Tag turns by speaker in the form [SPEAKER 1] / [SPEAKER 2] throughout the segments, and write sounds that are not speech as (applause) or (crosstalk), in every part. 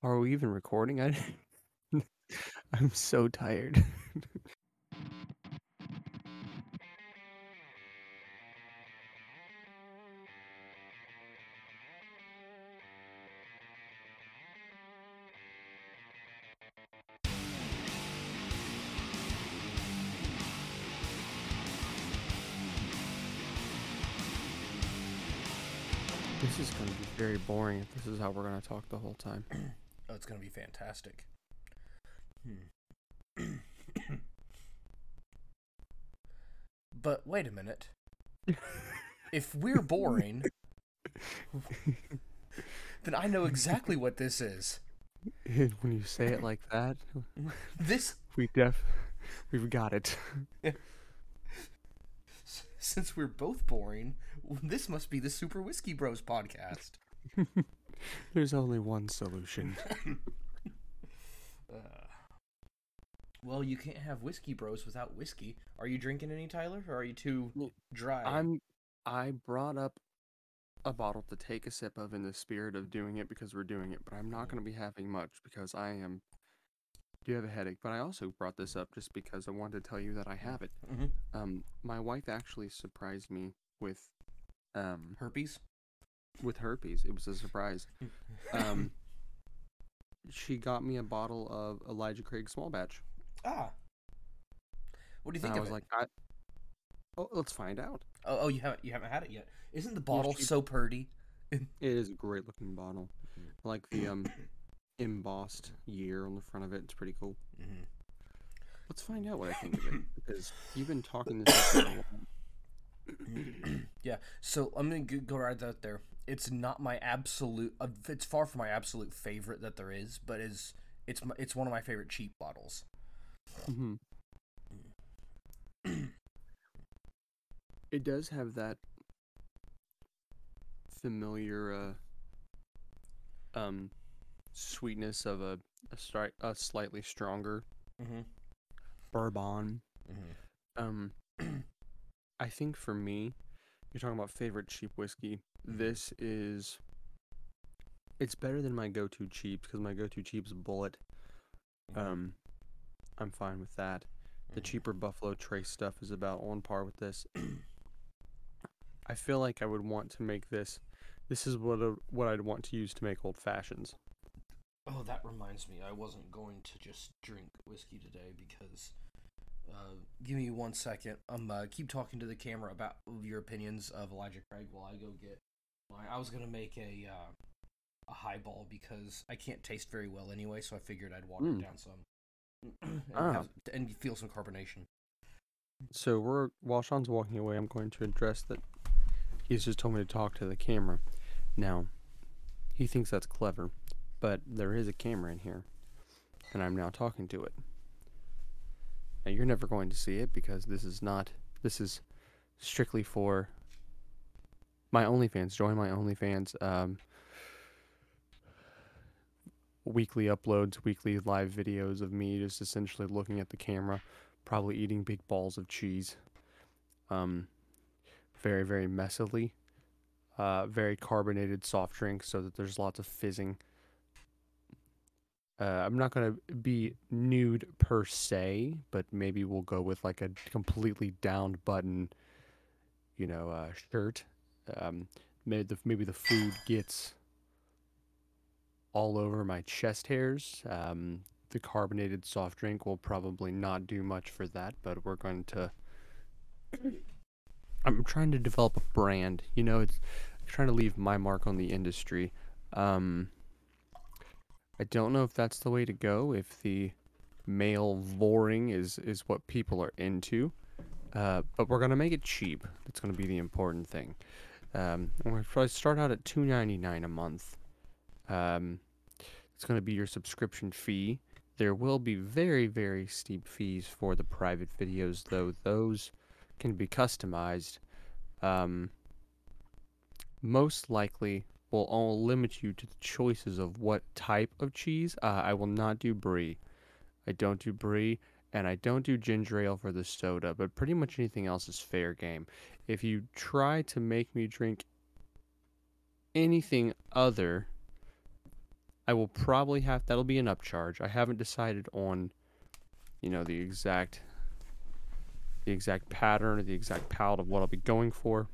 [SPEAKER 1] Are we even recording? I (laughs) I'm so tired. This is gonna be very boring if this is how we're gonna talk the whole time. (clears throat)
[SPEAKER 2] It's gonna be fantastic. Hmm. (coughs) but wait a minute. if we're boring, then I know exactly what this is.
[SPEAKER 1] And (laughs) when you say it like that,
[SPEAKER 2] This,
[SPEAKER 1] we def we've got it.
[SPEAKER 2] since we're both boring, this must be the Super Whiskey Bros podcast. (laughs)
[SPEAKER 1] There's only one solution. (laughs)
[SPEAKER 2] Uh, well, you can't have Whiskey Bros without whiskey. Are you drinking any, Tyler, or are you too dry?
[SPEAKER 1] I'm I brought up a bottle to take a sip of in the spirit of doing it because we're doing it, but I'm not gonna be having much because I am do you have a headache, but I also brought this up just because I wanted to tell you that I have it.
[SPEAKER 2] Mhm.
[SPEAKER 1] Um my wife actually surprised me with um
[SPEAKER 2] herpes.
[SPEAKER 1] With herpes. It was a surprise. Um she got me a bottle of Elijah Craig small batch.
[SPEAKER 2] ah. What do you
[SPEAKER 1] And
[SPEAKER 2] think
[SPEAKER 1] I was
[SPEAKER 2] it?
[SPEAKER 1] like, I Oh, let's find out.
[SPEAKER 2] oh, oh, you haven't you haven't had it yet. Isn't the bottle
[SPEAKER 1] she-
[SPEAKER 2] so pretty? (laughs)
[SPEAKER 1] It is a great looking bottle. I like the um (coughs) embossed year on the front of it. It's pretty cool.
[SPEAKER 2] Mhm.
[SPEAKER 1] Let's find out what I think of it (coughs) because you've been talking this up for a while. (coughs)
[SPEAKER 2] yeah. So I'm gonna go right out there. It's not my absolute. Uh, it's far from my absolute favorite that there is, but is it's my, it's one of my favorite cheap bottles.
[SPEAKER 1] hmm It does have that familiar uh um sweetness of a a, stri- a slightly stronger
[SPEAKER 2] Mm-hmm.
[SPEAKER 1] bourbon.
[SPEAKER 2] Mm-hmm.
[SPEAKER 1] Um (clears throat) I think for me, you're talking about favorite cheap whiskey. Mm-hmm. This is it's better than my go-to cheap because my go-to cheap's Bulleit. Mm-hmm. Um I'm fine with that. The mm-hmm. cheaper Buffalo Trace stuff is about on par with this. I feel like I would want to make this. This is what a, what I'd want to use to make old fashions.
[SPEAKER 2] Oh, that reminds me. I wasn't going to just drink whiskey today because. Uh, give me one second. Um, uh, keep talking to the camera about your opinions of Elijah Craig while I go get. My, I was gonna make a uh, a highball because I can't taste very well anyway, so I figured I'd water
[SPEAKER 1] Mm.
[SPEAKER 2] it down some (clears throat) and,
[SPEAKER 1] Ah.
[SPEAKER 2] have, and feel some carbonation.
[SPEAKER 1] So we're while Sean's walking away, I'm going to address that. He's just told me to talk to the camera. Now, he thinks that's clever, but there is a camera in here, and I'm now talking to it. Now you're never going to see it because this is not. This is strictly for my OnlyFans. Join my OnlyFans. Um, weekly uploads, weekly live videos of me just essentially looking at the camera, probably eating big balls of cheese. Um, very, very messily. Uh, very carbonated soft drink so that there's lots of fizzing. Uh, I'm not to be nude per se, but maybe we'll go with like a completely downed button, you know, uh, shirt. Um, maybe the maybe the food gets all over my chest hairs. Um, the carbonated soft drink will probably not do much for that, but we're going to. (coughs) I'm trying to develop a brand. You know, it's I'm trying to leave my mark on the industry. Um, I don't know if that's the way to go. If the male voring is is what people are into, uh, but we're gonna make it cheap. That's gonna be the important thing. Um, we're gonna start out at two ninety nine a month. Um, it's to be your subscription fee. There will be very, very steep fees for the private videos, though. Those can be customized. Um, most likely, will all limit you to the choices of what type of cheese. Uh, I will not do brie. I don't do brie, and I don't do ginger ale for the soda. But pretty much anything else is fair game. If you try to make me drink anything other I will probably have that'll be an upcharge. I haven't decided on, you know, the exact the exact pattern or the exact palette of what I'll be going for.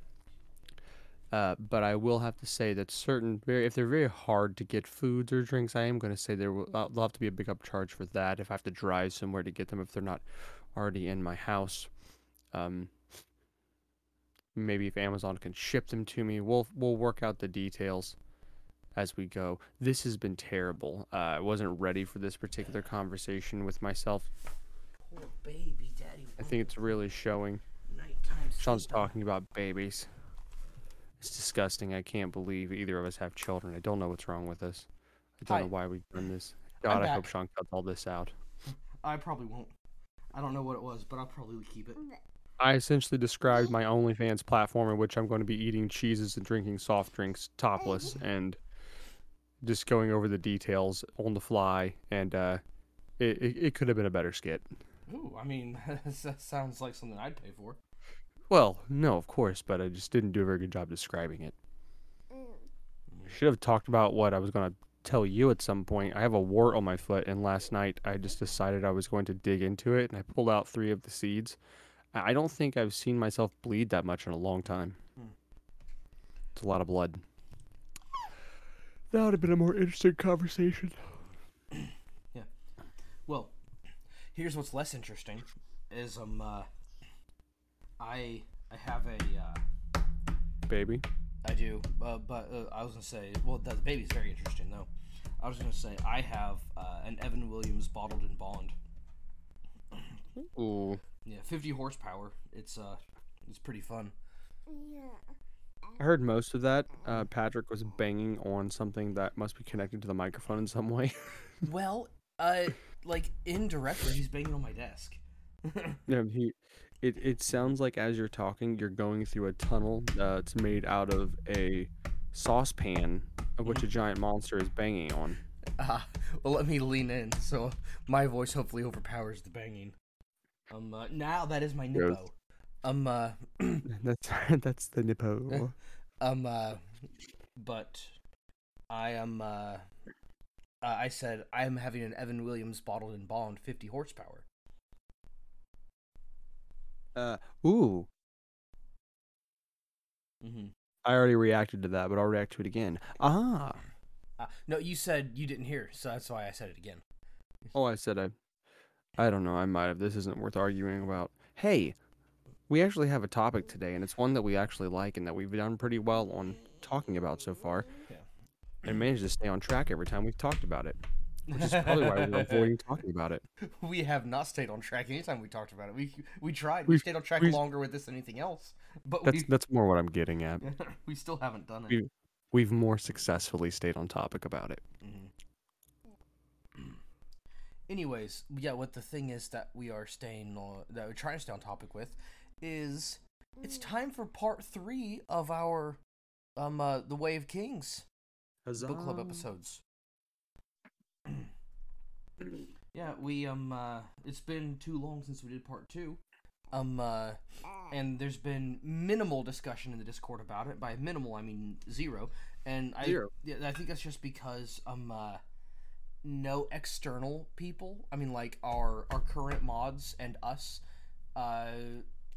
[SPEAKER 1] Uh, but I will have to say that certain very if they're very hard to get foods or drinks, I am going to say there will there'll have to be a big upcharge for that if I have to drive somewhere to get them if they're not already in my house. Um, maybe if Amazon can ship them to me, we'll we'll work out the details as we go. This has been terrible. Uh, I wasn't ready for this particular conversation with myself.
[SPEAKER 2] Poor baby, daddy.
[SPEAKER 1] I think it's really showing.
[SPEAKER 2] nighttime.
[SPEAKER 1] Sean's talking about babies. It's disgusting. I can't believe either of us have children. I don't know what's wrong with us. I don't
[SPEAKER 2] Hi.
[SPEAKER 1] know why we've done this.
[SPEAKER 2] I'm
[SPEAKER 1] God, I hope. Sean cuts all this out.
[SPEAKER 2] I probably won't. I don't know what it was, but I'll probably keep it.
[SPEAKER 1] I essentially described my OnlyFans platform in which I'm going to be eating cheeses and drinking soft drinks topless (laughs) and just going over the details on the fly. And uh, it, it, it could have been a better skit.
[SPEAKER 2] Ooh, I mean, (laughs) that sounds like something I'd pay for.
[SPEAKER 1] Well, no, of course, but I just didn't do a very good job describing it. I Should have talked about what I was going to tell you at some point. I have a wart on my foot, and last night I just decided I was going to dig into it, and I pulled out three of the seeds. I I don't think I've seen myself bleed that much in a long time.
[SPEAKER 2] Hmm.
[SPEAKER 1] It's a lot of blood. That would have been a more interesting conversation. Yeah.
[SPEAKER 2] Well, here's what's less interesting: is um, uh, I I have a uh,
[SPEAKER 1] Baby.
[SPEAKER 2] I do, uh, but uh, I was gonna say, well, the, the baby's very interesting though. I was gonna say I have uh, an Evan Williams bottled in bond.
[SPEAKER 1] Ooh.
[SPEAKER 2] Yeah, 50 horsepower. It's uh, it's pretty fun. Yeah.
[SPEAKER 1] I heard most of that. Uh, Patrick was banging on something that must be connected to the microphone in some way. (laughs)
[SPEAKER 2] Well, uh, like indirectly, he's banging on my desk. (laughs)
[SPEAKER 1] Yeah, he. It, it sounds like as you're talking, you're going through a tunnel that's made out of a saucepan of which a giant monster is banging on.
[SPEAKER 2] Uh, well, let me lean in so my voice hopefully overpowers the banging. Um, uh, now that is my
[SPEAKER 1] Yes.
[SPEAKER 2] nippo. Um, uh, (laughs)
[SPEAKER 1] That's (laughs) that's the nippo. (laughs)
[SPEAKER 2] um, uh, but I am, uh, uh, I said I am having an Evan Williams bottled and bond, 50 horsepower.
[SPEAKER 1] Uh, ooh,
[SPEAKER 2] Mm-hmm.
[SPEAKER 1] I already reacted to that, but I'll react to it again. Ah.
[SPEAKER 2] Uh, no, you said you didn't hear, so that's why I said it again.
[SPEAKER 1] Oh, I said I. I don't know. I might have. This isn't worth arguing about. Hey, we actually have a topic today, and it's one that we actually like and that we've done pretty well on talking about so far.
[SPEAKER 2] Yeah.
[SPEAKER 1] And managed to stay on track every time we've talked about it, which is probably why we're (laughs) avoiding talking about it.
[SPEAKER 2] we have not stayed on track anytime we talked about it. We we tried. We
[SPEAKER 1] We've-
[SPEAKER 2] stayed on track
[SPEAKER 1] we've-
[SPEAKER 2] longer with this than anything else, but
[SPEAKER 1] That's
[SPEAKER 2] we
[SPEAKER 1] that's more what I'm getting at. (laughs)
[SPEAKER 2] we still haven't done it.
[SPEAKER 1] We- We've more successfully stayed on topic about it.
[SPEAKER 2] Mhm. (clears throat) Anyways, yeah, what the thing is that we are staying on, that we're trying to stay on topic with, is it's time for part three of our um uh, the Way of Kings book club episodes. (clears throat) yeah, we um uh, it's been too long since we did part two, um uh, and there's been minimal discussion in the Discord about it. By minimal, I mean zero. And I
[SPEAKER 1] Zero.
[SPEAKER 2] yeah, I think that's just because um uh, no external people. I mean, like our our current mods and us, uh,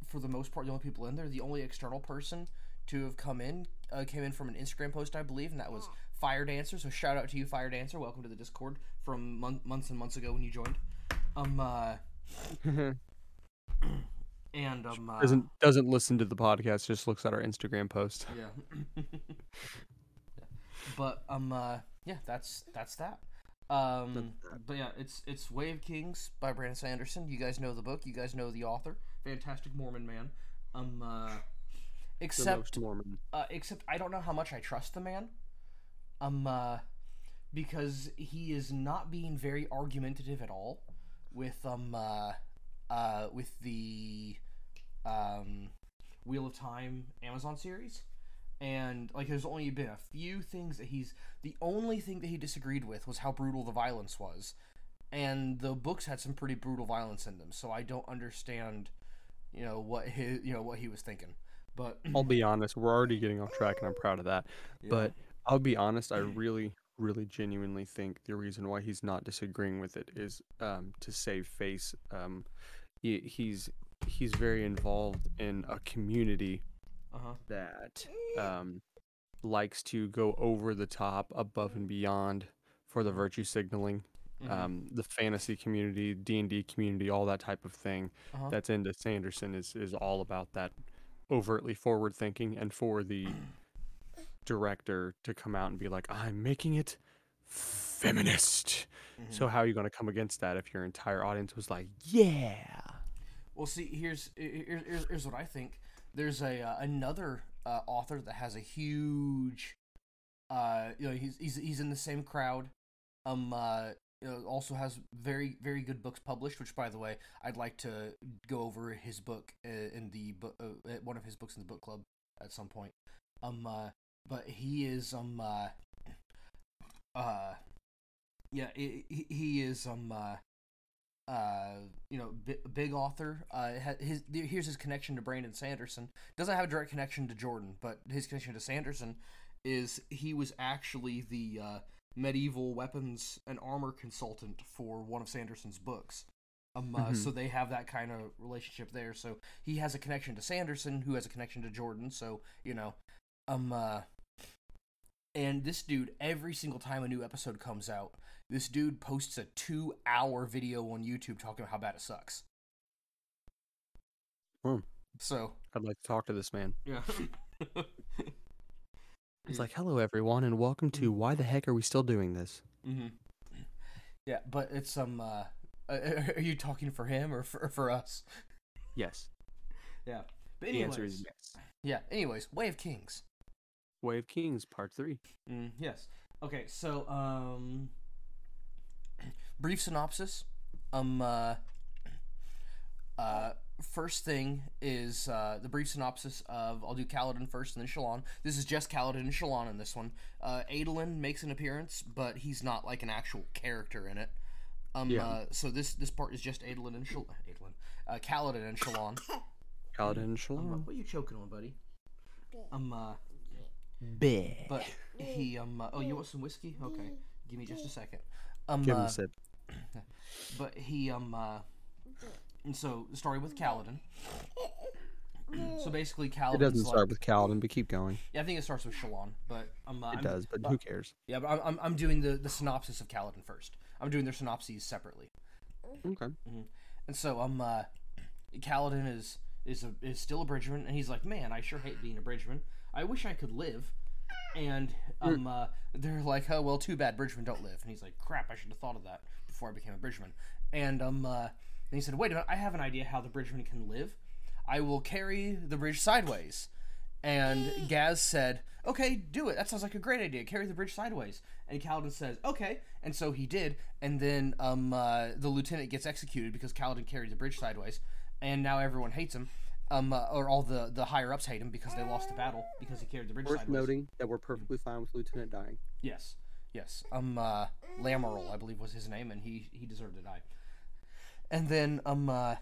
[SPEAKER 2] for the most part, the only people in there. The only external person to have come in uh, came in from an Instagram post, I believe, and that was Fire Dancer. So shout out to you, Fire Dancer. Welcome to the Discord from mon- months and months ago when you joined. Um, uh, (laughs) and um, uh,
[SPEAKER 1] doesn't doesn't listen to the podcast. Just looks at our Instagram post.
[SPEAKER 2] yeah. (laughs) but um uh yeah, that's that's that. Um but yeah, it's it's Way of Kings by Brandon Sanderson. You guys know the book, you guys know the author. Fantastic Mormon man. Um uh
[SPEAKER 1] The
[SPEAKER 2] except
[SPEAKER 1] most Mormon.
[SPEAKER 2] uh, except I don't know how much I trust the man. Um, uh, because he is not being very argumentative at all with um uh, uh with the um Wheel of Time Amazon series. And like there's only been a few things that he's the only thing that he disagreed with was how brutal the violence was. And the books had some pretty brutal violence in them, so I don't understand you know what his you know what he was thinking. But
[SPEAKER 1] I'll be honest. We're already getting off track, and I'm proud of that.
[SPEAKER 2] Yeah.
[SPEAKER 1] But I'll be honest. I really, really genuinely think the reason why he's not disagreeing with it is um, to save face. Um, he, he's he's very involved in a community
[SPEAKER 2] Uh huh.
[SPEAKER 1] that um, likes to go over the top, above and beyond for the virtue signaling.
[SPEAKER 2] Mm-hmm.
[SPEAKER 1] Um, the fantasy community, D and D community, all that type of thing
[SPEAKER 2] Uh-huh.
[SPEAKER 1] that's into Sanderson is is all about that overtly forward thinking, and for the (clears throat) director to come out and be like, "I'm making it feminist."
[SPEAKER 2] Mm-hmm.
[SPEAKER 1] So how are you going to come against that if your entire audience was like, "Yeah"?
[SPEAKER 2] Well, see, here's here's, here's, here's what I think. There's a uh, another uh, author that has a huge, uh, you know, he's he's he's in the same crowd. Um, uh, you know, also has very very good books published. Which, by the way, I'd like to go over his book uh, in the book, uh, one of his books in the book club at some point. Um, uh, but he is um uh, uh yeah, he, he- is um uh uh, you know, bi- big author. Uh, his here's his connection to Brandon Sanderson. Doesn't have a direct connection to Jordan, but his connection to Sanderson is he was actually the uh, medieval weapons and armor consultant for one of Sanderson's books. Um, uh,
[SPEAKER 1] Mhm.
[SPEAKER 2] so they have that kind of relationship there. So he has a connection to Sanderson, who has a connection to Jordan. So you know, um, uh, and this dude, every single time a new episode comes out, this dude posts a two hour video on YouTube talking about how bad it sucks.
[SPEAKER 1] Hmm.
[SPEAKER 2] So,
[SPEAKER 1] I'd like to talk to this man.
[SPEAKER 2] yeah. (laughs)
[SPEAKER 1] He's like, "Hello, everyone, and welcome to Why the heck are we still doing this?"
[SPEAKER 2] hmm Yeah, but it's, um, uh, (laughs) are you talking for him or for, for us?
[SPEAKER 1] Yes,
[SPEAKER 2] Yeah. But
[SPEAKER 1] the answer is yes.
[SPEAKER 2] yeah, anyways, Way of Kings.
[SPEAKER 1] Way of Kings, Part Three.
[SPEAKER 2] Mm, yes. Okay, so um brief synopsis. Um uh uh first thing is uh the brief synopsis of I'll do Kaladin first and then Shallan. This is just Kaladin and Shallan in this one. Uh Adolin makes an appearance, but he's not like an actual character in it. Um
[SPEAKER 1] Yeah.
[SPEAKER 2] uh, so this this part is just Adolin and Shal Adolin. Uh Kaladin and Shallan.
[SPEAKER 1] Kaladin and
[SPEAKER 2] Um, what are you choking on, buddy? Um
[SPEAKER 1] Bleh.
[SPEAKER 2] but he um uh, oh you want some whiskey? Okay. Give me just a second. Um
[SPEAKER 1] Give him
[SPEAKER 2] uh,
[SPEAKER 1] a sip. (laughs)
[SPEAKER 2] but he um uh and so the story with Kaladin. (laughs) so basically
[SPEAKER 1] It doesn't
[SPEAKER 2] like,
[SPEAKER 1] start with Kaladin, but keep going.
[SPEAKER 2] yeah, I think it starts with Shallan, but um uh,
[SPEAKER 1] It
[SPEAKER 2] I'm,
[SPEAKER 1] does, but
[SPEAKER 2] uh,
[SPEAKER 1] who cares?
[SPEAKER 2] Yeah, but I'm, I'm I'm doing the the synopsis of Kaladin first. I'm doing their synopses separately.
[SPEAKER 1] Okay.
[SPEAKER 2] And so um uh Kaladin is is a, is still a bridgeman and he's like, "Man, I sure hate being a bridgeman. I wish I could live." And um uh, they're like, "Oh, well, too bad bridgemen don't live." And he's like, "Crap, I should have thought of that before I became a bridgeman." And um uh and he said, "Wait a minute, I have an idea how the bridgeman can live. I will carry the bridge sideways." And (gasps) Gaz said, "Okay, do it. That sounds like a great idea. Carry the bridge sideways." And Kaladin says, "Okay." And so he did. And then um, uh, the lieutenant gets executed because Kaladin carried the bridge sideways, and now everyone hates him. Um, uh, or all the the higher ups hate him because they lost the battle because he carried the bridge
[SPEAKER 1] Worth
[SPEAKER 2] sideways.
[SPEAKER 1] noting that we're perfectly fine with Lieutenant dying.
[SPEAKER 2] Yes, yes. Um, uh, Lamaril, I believe, was his name, and he he deserved to die. And then um, uh,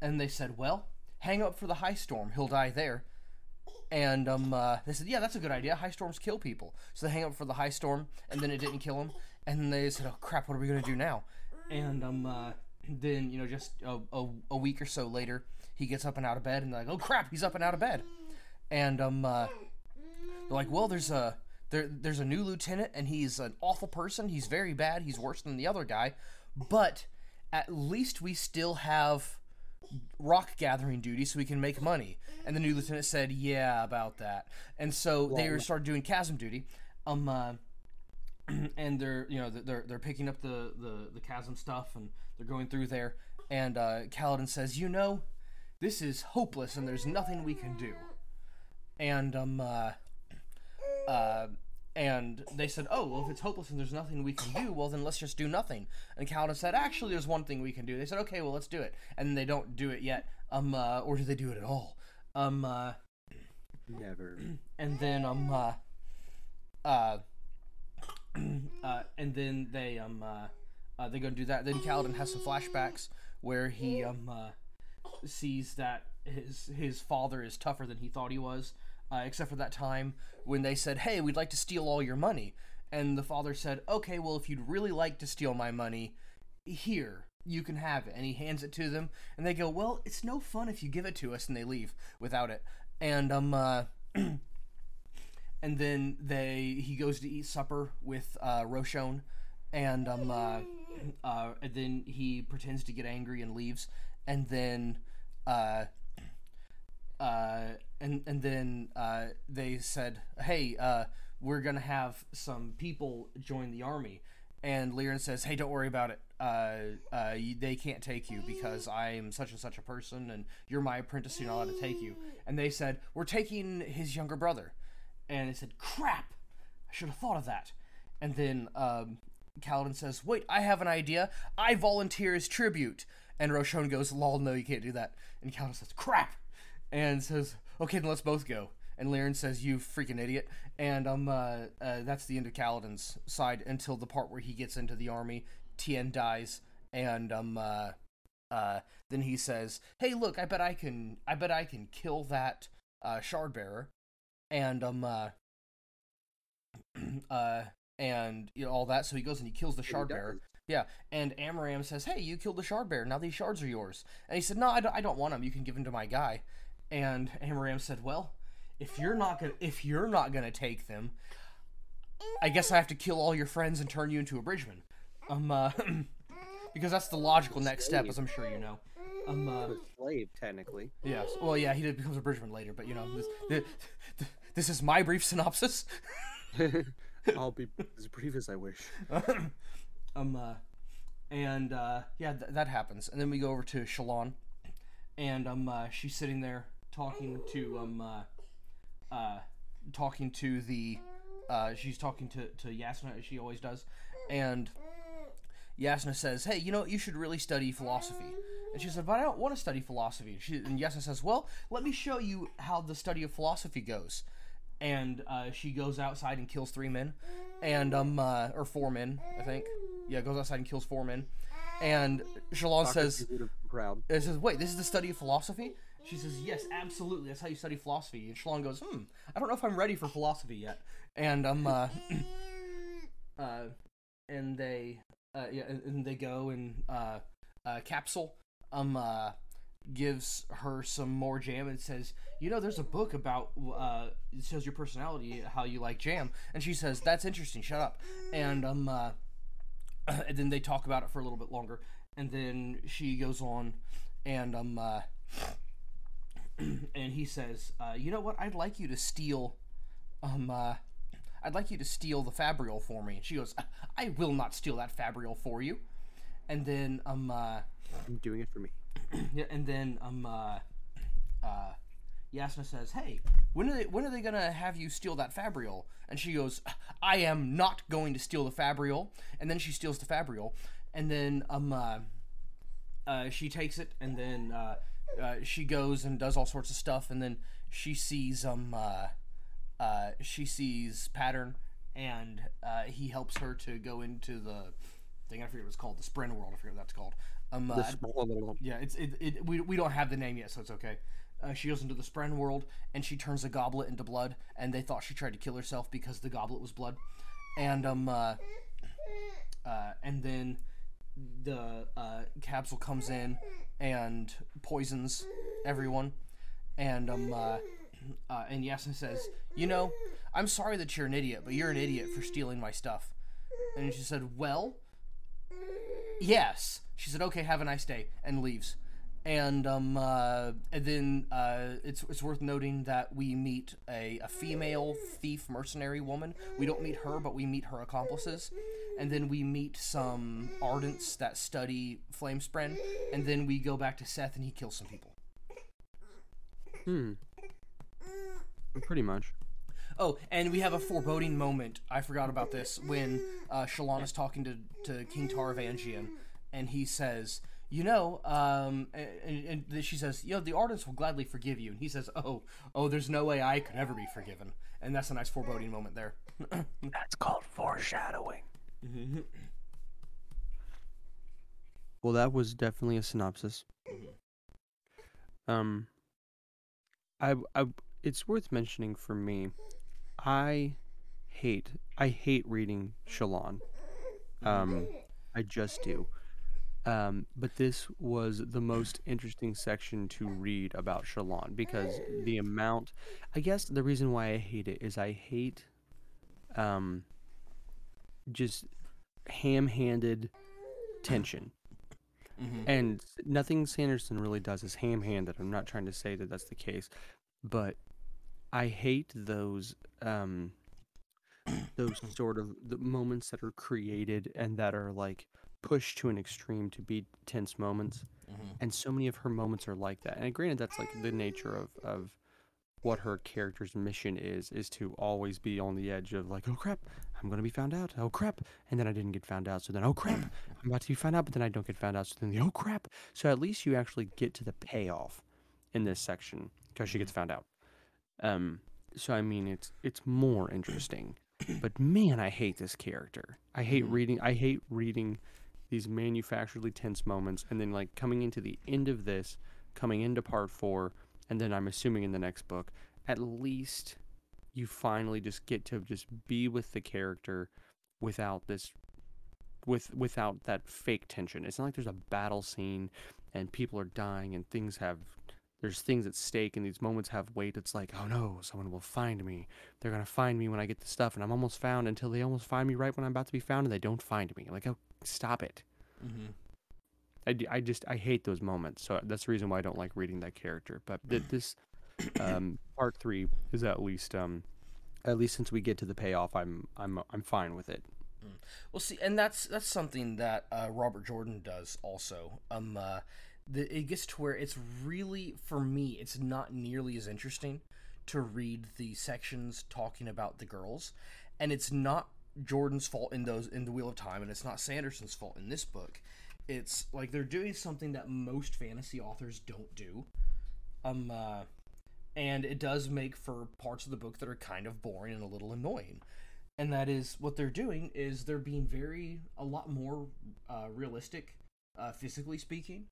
[SPEAKER 2] and they said, well, hang up for the high storm. He'll die there. And um, uh, they said, yeah, that's a good idea. High storms kill people. So they hang up for the high storm, and then it didn't kill him. And then they said, oh crap, what are we gonna do now? And um, uh, then you know, just a, a, a week or so later, he gets up and out of bed, and they're like, oh crap, he's up and out of bed. And um, uh, they're like, well, there's a there, there's a new lieutenant, and he's an awful person. He's very bad. He's worse than the other guy, but at least we still have rock gathering duty so we can make money. And the new lieutenant said, "Yeah, about that." And so they were started doing chasm duty. Um, uh, (clears throat) and they're you know they're they're picking up the the the chasm stuff and they're going through there. And uh, Kaladin says, "You know, this is hopeless, and there's nothing we can do." And um, uh, uh, and they said, "Oh, well, if it's hopeless and there's nothing we can do, well, then let's just do nothing." And Kaladin said, "Actually, there's one thing we can do." They said, "Okay, well, let's do it." And they don't do it yet. Um, uh, or do they do it at all? Um, uh,
[SPEAKER 1] Never.
[SPEAKER 2] and then um, uh, uh, (clears throat) uh, and then they um, uh, uh, they're gonna do that. Then Kaladin has some flashbacks where he um, uh, sees that his his father is tougher than he thought he was. Uh, except for that time when they said, "Hey, we'd like to steal all your money," And the father said, "Okay, well, if you'd really like to steal my money, here you can have it." And he hands it to them, and they go, "Well, it's no fun if you give it to us," and they leave without it. And um, uh, (clears throat) and then they he goes to eat supper with uh, Roshone, and um, uh, uh, and then he pretends to get angry and leaves, and then uh, uh, and and then uh, they said, "Hey, uh, we're gonna have some people join the army." And Lirin says, "Hey, don't worry about it. Uh, uh, you, they can't take you because I am such and such a person, and you're my apprentice. You're not allowed to take you." And they said, "We're taking his younger brother." And they said, "Crap! I should have thought of that." And then um, Kaladin says, "Wait, I have an idea. I volunteer as tribute." And Roshone goes, "Lol, no, you can't do that." And Kaladin says, "Crap!" And says, "Okay, then let's both go." And Lirin says, "You freaking idiot!" And um, uh, uh, that's the end of Kaladin's side until the part where he gets into the army. Tien dies, and um, uh, uh, then he says, "Hey, look, I bet I can, I bet I can kill that uh, shard bearer." And um, uh, (clears throat) uh, and you know all that. So he goes and he kills the shard bearer. Yeah, and Amaram says, "Hey, you killed the shard bear. Now these shards are yours." And he said, "No, I don't, I don't want them. You can give them to my guy." And Amaram said, "Well, if you're not gonna, if you're not gonna take them, I guess I have to kill all your friends and turn you into a bridgeman." Um, uh, (clears throat) because that's the logical next step, as I'm sure you know. Um, uh,
[SPEAKER 3] A slave, technically.
[SPEAKER 2] yes. Well, yeah, he did becomes a bridgeman later, but you know, this, this, this is my brief synopsis. (laughs)
[SPEAKER 3] I'll be as brief as I wish. (laughs)
[SPEAKER 2] um, uh, and uh, yeah, th- that happens, and then we go over to Shallan, and um, uh, she's sitting there talking to um, uh, uh, talking to the, uh, she's talking to to Jasnah as she always does, and Jasnah says, "Hey, you know, you should really study philosophy." And she said, "But I don't want to study philosophy." She, and Jasnah says, "Well, let me show you how the study of philosophy goes." And uh, she goes outside and kills three men, and um, uh, or four men, I think. Yeah, goes outside and kills four men. And Shallan says,
[SPEAKER 3] Socrates would have been proud.
[SPEAKER 2] it says, "Wait, this is the study of philosophy." She says, "Yes, absolutely. That's how you study philosophy." And Shallan goes, "Hmm, I don't know if I'm ready for philosophy yet." And um, uh, (clears throat) uh, and they, uh, yeah, and, and they go and uh, uh, Kabsal um uh gives her some more jam and says, "You know, there's a book about uh it shows your personality, how you like jam." And she says, "That's interesting. Shut up." And um uh, (clears throat) and then they talk about it for a little bit longer, and then she goes on, and um uh, (clears throat) and he says, uh, "You know what? I'd like you to steal, um uh." I'd like you to steal the Fabrial for me. And she goes, I will not steal that Fabrial for you. And then, um, uh,
[SPEAKER 3] I'm doing it for me. (clears throat)
[SPEAKER 2] yeah, and then um uh, uh, Jasnah says, "Hey, when are they when are they gonna have you steal that Fabrial?" And she goes, "I am not going to steal the Fabrial." And then she steals the Fabrial, and then um uh, uh, she takes it, and then uh, uh, she goes and does all sorts of stuff, and then she sees um uh, uh, she sees Pattern, and uh, he helps her to go into the thing. I forget what it's called, the Spren world. I forget what that's called. Um, uh, yeah, it's it, it we, we don't have the name yet, so it's okay. Uh, she goes into the Spren world and she turns a goblet into blood, and they thought she tried to kill herself because the goblet was blood, and um uh, uh and then the uh, Kabsal comes in and poisons everyone, and um uh, uh, and Jasnah says, you know, I'm sorry that you're an idiot, but you're an idiot for stealing my stuff, and she said, well, yes. She said, okay, have a nice day, and leaves. And um, uh, and then uh, it's it's worth noting that we meet a, a female thief mercenary woman. We don't meet her, but we meet her accomplices. And then we meet some ardents that study flame spren. And then we go back to Szeth, and he kills some people.
[SPEAKER 1] Hmm. Pretty much.
[SPEAKER 2] Oh, and we have a foreboding moment. I forgot about this when uh, Shallan is talking to, to King Taravangian, and he says, "You know," um, and, and she says, "You know, the artists will gladly forgive you." And he says, "Oh, oh, there's no way I could ever be forgiven." And that's a nice foreboding moment there. (laughs)
[SPEAKER 1] That's called foreshadowing. (laughs) Well, that was definitely a synopsis. Um, I, I, it's worth mentioning for me. I hate I hate reading Shallan. Um, I just do. Um, but this was the most interesting section to read about Shallan because the amount. I guess the reason why I hate it is I hate, um, just ham-handed tension.
[SPEAKER 2] Mhm.
[SPEAKER 1] And nothing Sanderson really does is ham-handed. I'm not trying to say that that's the case, but I hate those um those sort of the moments that are created and that are like pushed to an extreme to be tense moments.
[SPEAKER 2] Mhm.
[SPEAKER 1] And so many of her moments are like that. And granted that's like the nature of of what her character's mission is is to always be on the edge of like, oh crap, I'm gonna be found out. Oh crap, and then I didn't get found out. So then, oh crap, (clears throat) I'm about to be found out, but then I don't get found out. So then, the oh crap. So at least you actually get to the payoff in this section because she gets found out. Um, so I mean, it's it's more interesting. (clears throat) But man, I hate this character. I hate
[SPEAKER 2] Mhm.
[SPEAKER 1] reading. I hate reading these manufacturedly tense moments, and then like coming into the end of this, coming into part four, and then I'm assuming in the next book, at least you finally just get to just be with the character without this with without that fake tension. It's not like there's a battle scene and people are dying and things have there's things at stake and these moments have weight. It's like, oh no, someone will find me. They're gonna find me when I get the stuff and I'm almost found until they almost find me right when I'm about to be found and they don't find me. Like, oh stop it.
[SPEAKER 2] Mhm.
[SPEAKER 1] I, I just I hate those moments. So that's the reason why I don't like reading that character. But th- this um, (coughs) part three is at least um, at least since we get to the payoff, I'm I'm I'm fine with it.
[SPEAKER 2] Well, see, and that's that's something that uh, Robert Jordan does also. Um, uh, the, it gets to where it's really for me, it's not nearly as interesting to read the sections talking about the girls, and it's not Jordan's fault in those in the Wheel of Time, and it's not Sanderson's fault in this book. It's like they're doing something that most fantasy authors don't do. Um, uh, and it does make for parts of the book that are kind of boring and a little annoying and that is what they're doing is they're being very a lot more uh, realistic uh, physically speaking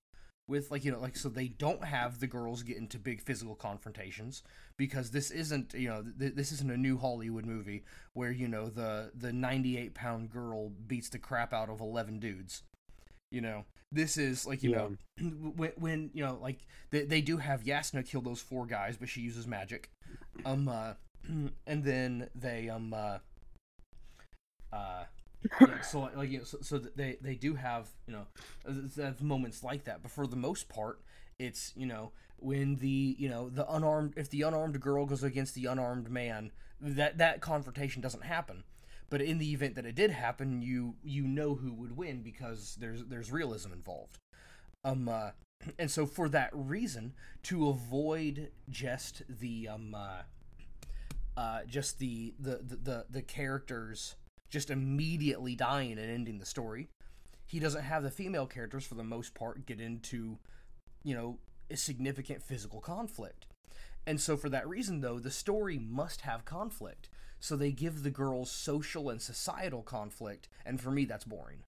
[SPEAKER 2] with like you know like so they don't have the girls get into big physical confrontations because this isn't you know th- this isn't a new hollywood movie where you know the the 98 pound girl beats the crap out of 11 dudes you know? This is like you know (clears throat) when, when you know like they, they do have Jasnah kill those four guys but she uses magic. Um uh (clears throat) and then they um uh uh so like you know, so, so they they do have you know uh, have moments like that but for the most part it's you know when the you know the unarmed if the unarmed girl goes against the unarmed man that that confrontation doesn't happen. But in the event that it did happen you you know who would win because there's there's realism involved. Um uh, (clears throat) and so for that reason to avoid just the um uh, uh just the the the the, the characters just immediately dying and ending the story. He doesn't have the female characters, for the most part, get into, you know, a significant physical conflict. And so, for that reason, though, the story must have conflict. So they give the girls social and societal conflict, and for me, that's boring.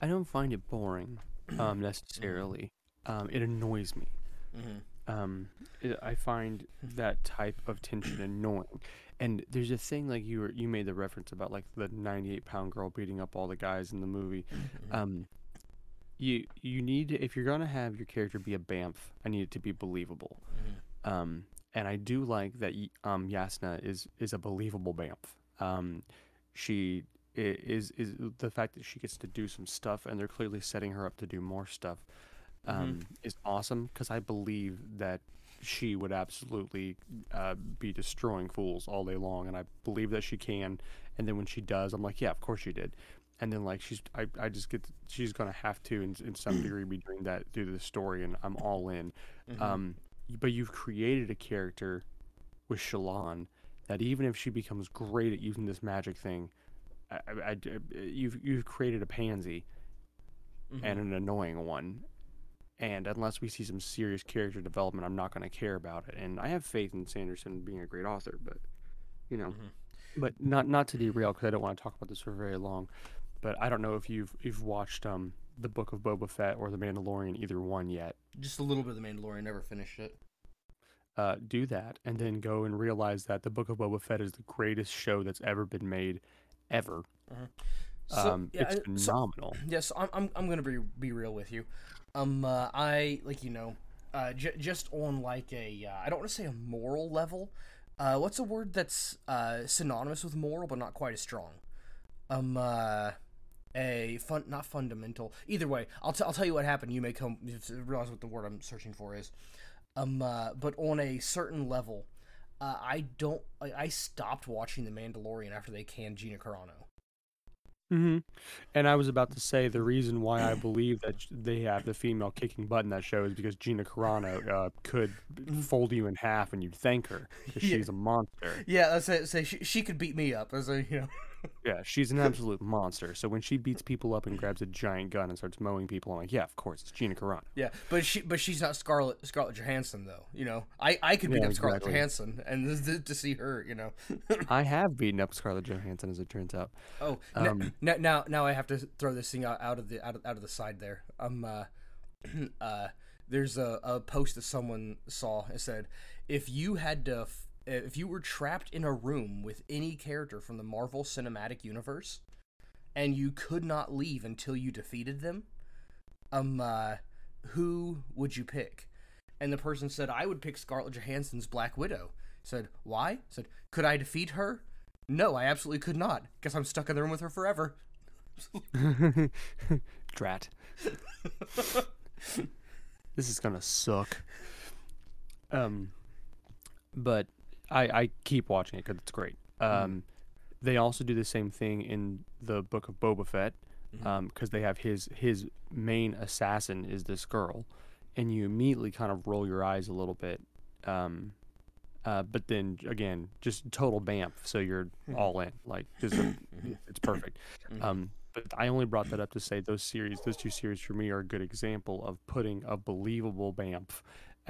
[SPEAKER 1] I don't find it boring (clears throat) um, necessarily. Um, it annoys me.
[SPEAKER 2] Mm-hmm.
[SPEAKER 1] Um, it, I find (clears throat) that type of tension annoying. And there's a thing like you were, you made the reference about like the 98 pound girl beating up all the guys in the movie. Um, you you need to, if you're gonna have your character be a bamf, I need it to be believable. Um, and I do like that um, Jasnah is is a believable bamf. Um, she is is the fact that she gets to do some stuff, and they're clearly setting her up to do more stuff. Um, is awesome because I believe that she would absolutely uh, be destroying fools all day long, and I believe that she can. And then when she does, I'm like, yeah, of course she did. And then like she's, I, I just get, she's gonna have to in, in some degree be doing that to the story, and I'm all in. Um, but you've created a character with Shallan that even if she becomes great at using this magic thing, I, I- I- you've you've created a pansy and an annoying one. And unless we see some serious character development, I'm not going to care about it. And I have faith in Sanderson being a great author, but you know, but not not to derail because I don't want to talk about this for very long. But I don't know if you've you've watched um the Book of Boba Fett or The Mandalorian, either one yet.
[SPEAKER 2] Just a little bit of the Mandalorian, never finished it.
[SPEAKER 1] uh, do that and then go and realize that the Book of Boba Fett is the greatest show that's ever been made, ever.
[SPEAKER 2] So,
[SPEAKER 1] um,
[SPEAKER 2] yeah,
[SPEAKER 1] it's
[SPEAKER 2] so-
[SPEAKER 1] phenomenal.
[SPEAKER 2] Yes, I'm, I'm, I'm gonna be be real with you. Um, uh, I like you know, uh, j- just on like a uh, I don't want to say a moral level. Uh, what's a word that's uh synonymous with moral but not quite as strong? Um, uh, a fun not fundamental. Either way, I'll t- I'll tell you what happened. You may come realize what the word I'm searching for is. Um, uh, but on a certain level, uh, I don't. I, I stopped watching The Mandalorian after they canned Gina Carano.
[SPEAKER 1] Hmm And I was about to say the reason why I (clears throat) believe that they have the female kicking butt in that show is because Gina Carano uh, could fold you in half and you'd thank her because (laughs)
[SPEAKER 2] Yeah.
[SPEAKER 1] she's a monster.
[SPEAKER 2] Yeah, let's say, say she, she could beat me up as a you know.
[SPEAKER 1] Yeah, she's an absolute monster. So when she beats people up and grabs a giant gun and starts mowing people, I'm like, yeah, of course, it's Gina Carano.
[SPEAKER 2] Yeah, but she but she's not Scarlett Scarlett Johansson though. You know, I I could beat
[SPEAKER 1] Yeah,
[SPEAKER 2] up Scarlett
[SPEAKER 1] exactly.
[SPEAKER 2] Johansson and (laughs) th- to see her, you know. (laughs)
[SPEAKER 1] I have beaten up Scarlett Johansson, as it turns out.
[SPEAKER 2] Oh,
[SPEAKER 1] Um,
[SPEAKER 2] n- now now I have to throw this thing out, out of the out of, out of the side there. Um, uh, (clears throat) uh, there's a, a post that someone saw. and said, if you had to, f- if you were trapped in a room with any character from the Marvel Cinematic Universe, and you could not leave until you defeated them, um, uh, who would you pick? And the person said, I would pick Scarlett Johansson's Black Widow. Said, why? Said, could I defeat her? No, I absolutely could not. Guess I'm stuck in the room with her forever. (laughs)
[SPEAKER 1] Drat. (laughs) this is gonna suck. Um, but I I keep watching it because it's great. Um, they also do the same thing in the book of Boba Fett, um, because they have his his main assassin is this girl, and you immediately kind of roll your eyes a little bit. Um, uh, but then again, just total bamf, so you're all in. Like, just (coughs) it's perfect. Um, but I only brought that up to say those series, those two series for me are a good example of putting a believable bamf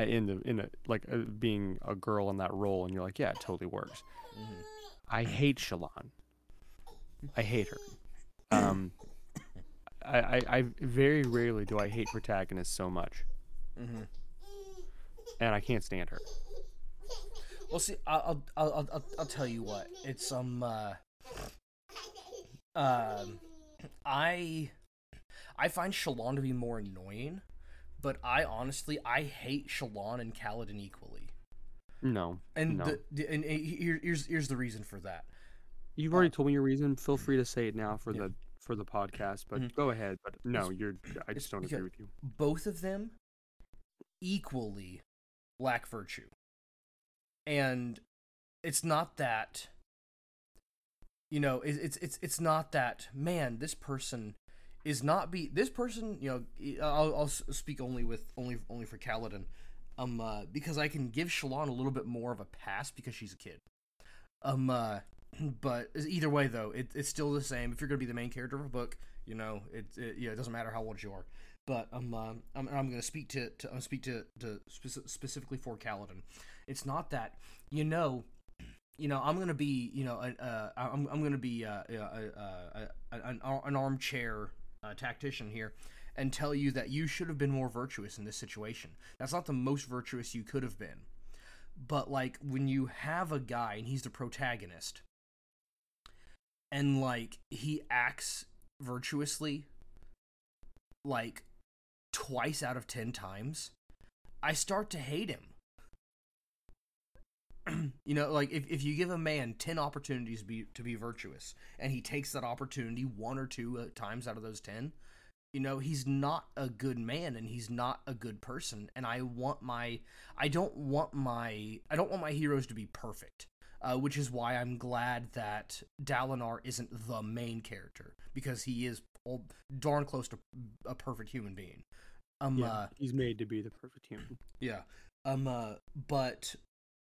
[SPEAKER 1] in the in a like uh, being a girl in that role, and you're like, yeah, it totally works. I hate Shallan. I hate her. Um, I, I, I very rarely do I hate protagonists so much,
[SPEAKER 2] Mm-hmm.
[SPEAKER 1] and I can't stand her.
[SPEAKER 2] Well, see, I'll, I'll, I'll, I'll, I'll tell you what. It's um, uh, um, I, I find Shallan to be more annoying, but I honestly I hate Shallan and Kaladin equally.
[SPEAKER 1] No,
[SPEAKER 2] And
[SPEAKER 1] no.
[SPEAKER 2] the, and, here, here's here's the reason for that.
[SPEAKER 1] You've already told me your reason. Feel free to say it now for
[SPEAKER 2] Yeah.
[SPEAKER 1] the for the podcast, but
[SPEAKER 2] Mhm.
[SPEAKER 1] go ahead. But no, you're. I just don't agree with you.
[SPEAKER 2] both of them equally lack virtue. And it's not that you know, it- it's it's it's not that man, this person is not be this person, you know, I'll, I'll speak only with only only for Kaladin. Um uh, because I can give Shallan a little bit more of a pass because she's a kid. Um uh (clears throat) but either way though, it, it's still the same. If you're to be the main character of a book, you know, it, it yeah, it doesn't matter how old you are but um, um, I'm, I'm to speak to, to I'm speak to, to speci- specifically for Kaladin. It's not that you know, (clears throat) you know, I'm to be you know, uh, I'm I'm to be uh, uh, uh, uh, an, an armchair uh, tactician here, and tell you that you should have been more virtuous in this situation. That's not the most virtuous you could have been, but like when you have a guy and he's the protagonist, and like he acts virtuously like twice out of 10 times, I start to hate him. (clears throat) you know, like if, if you give a man 10 opportunities to be, to be virtuous and he takes that opportunity one or two uh, times out of those 10, you know, he's not a good man and he's not a good person. And I want my, I don't want my, I don't want my heroes to be perfect. Uh, which is why I'm glad that Dalinar isn't the main character because he is all, darn close to a perfect human being. Um,
[SPEAKER 1] Yeah,
[SPEAKER 2] uh,
[SPEAKER 1] he's made to be the perfect human.
[SPEAKER 2] yeah. Um. Uh. But.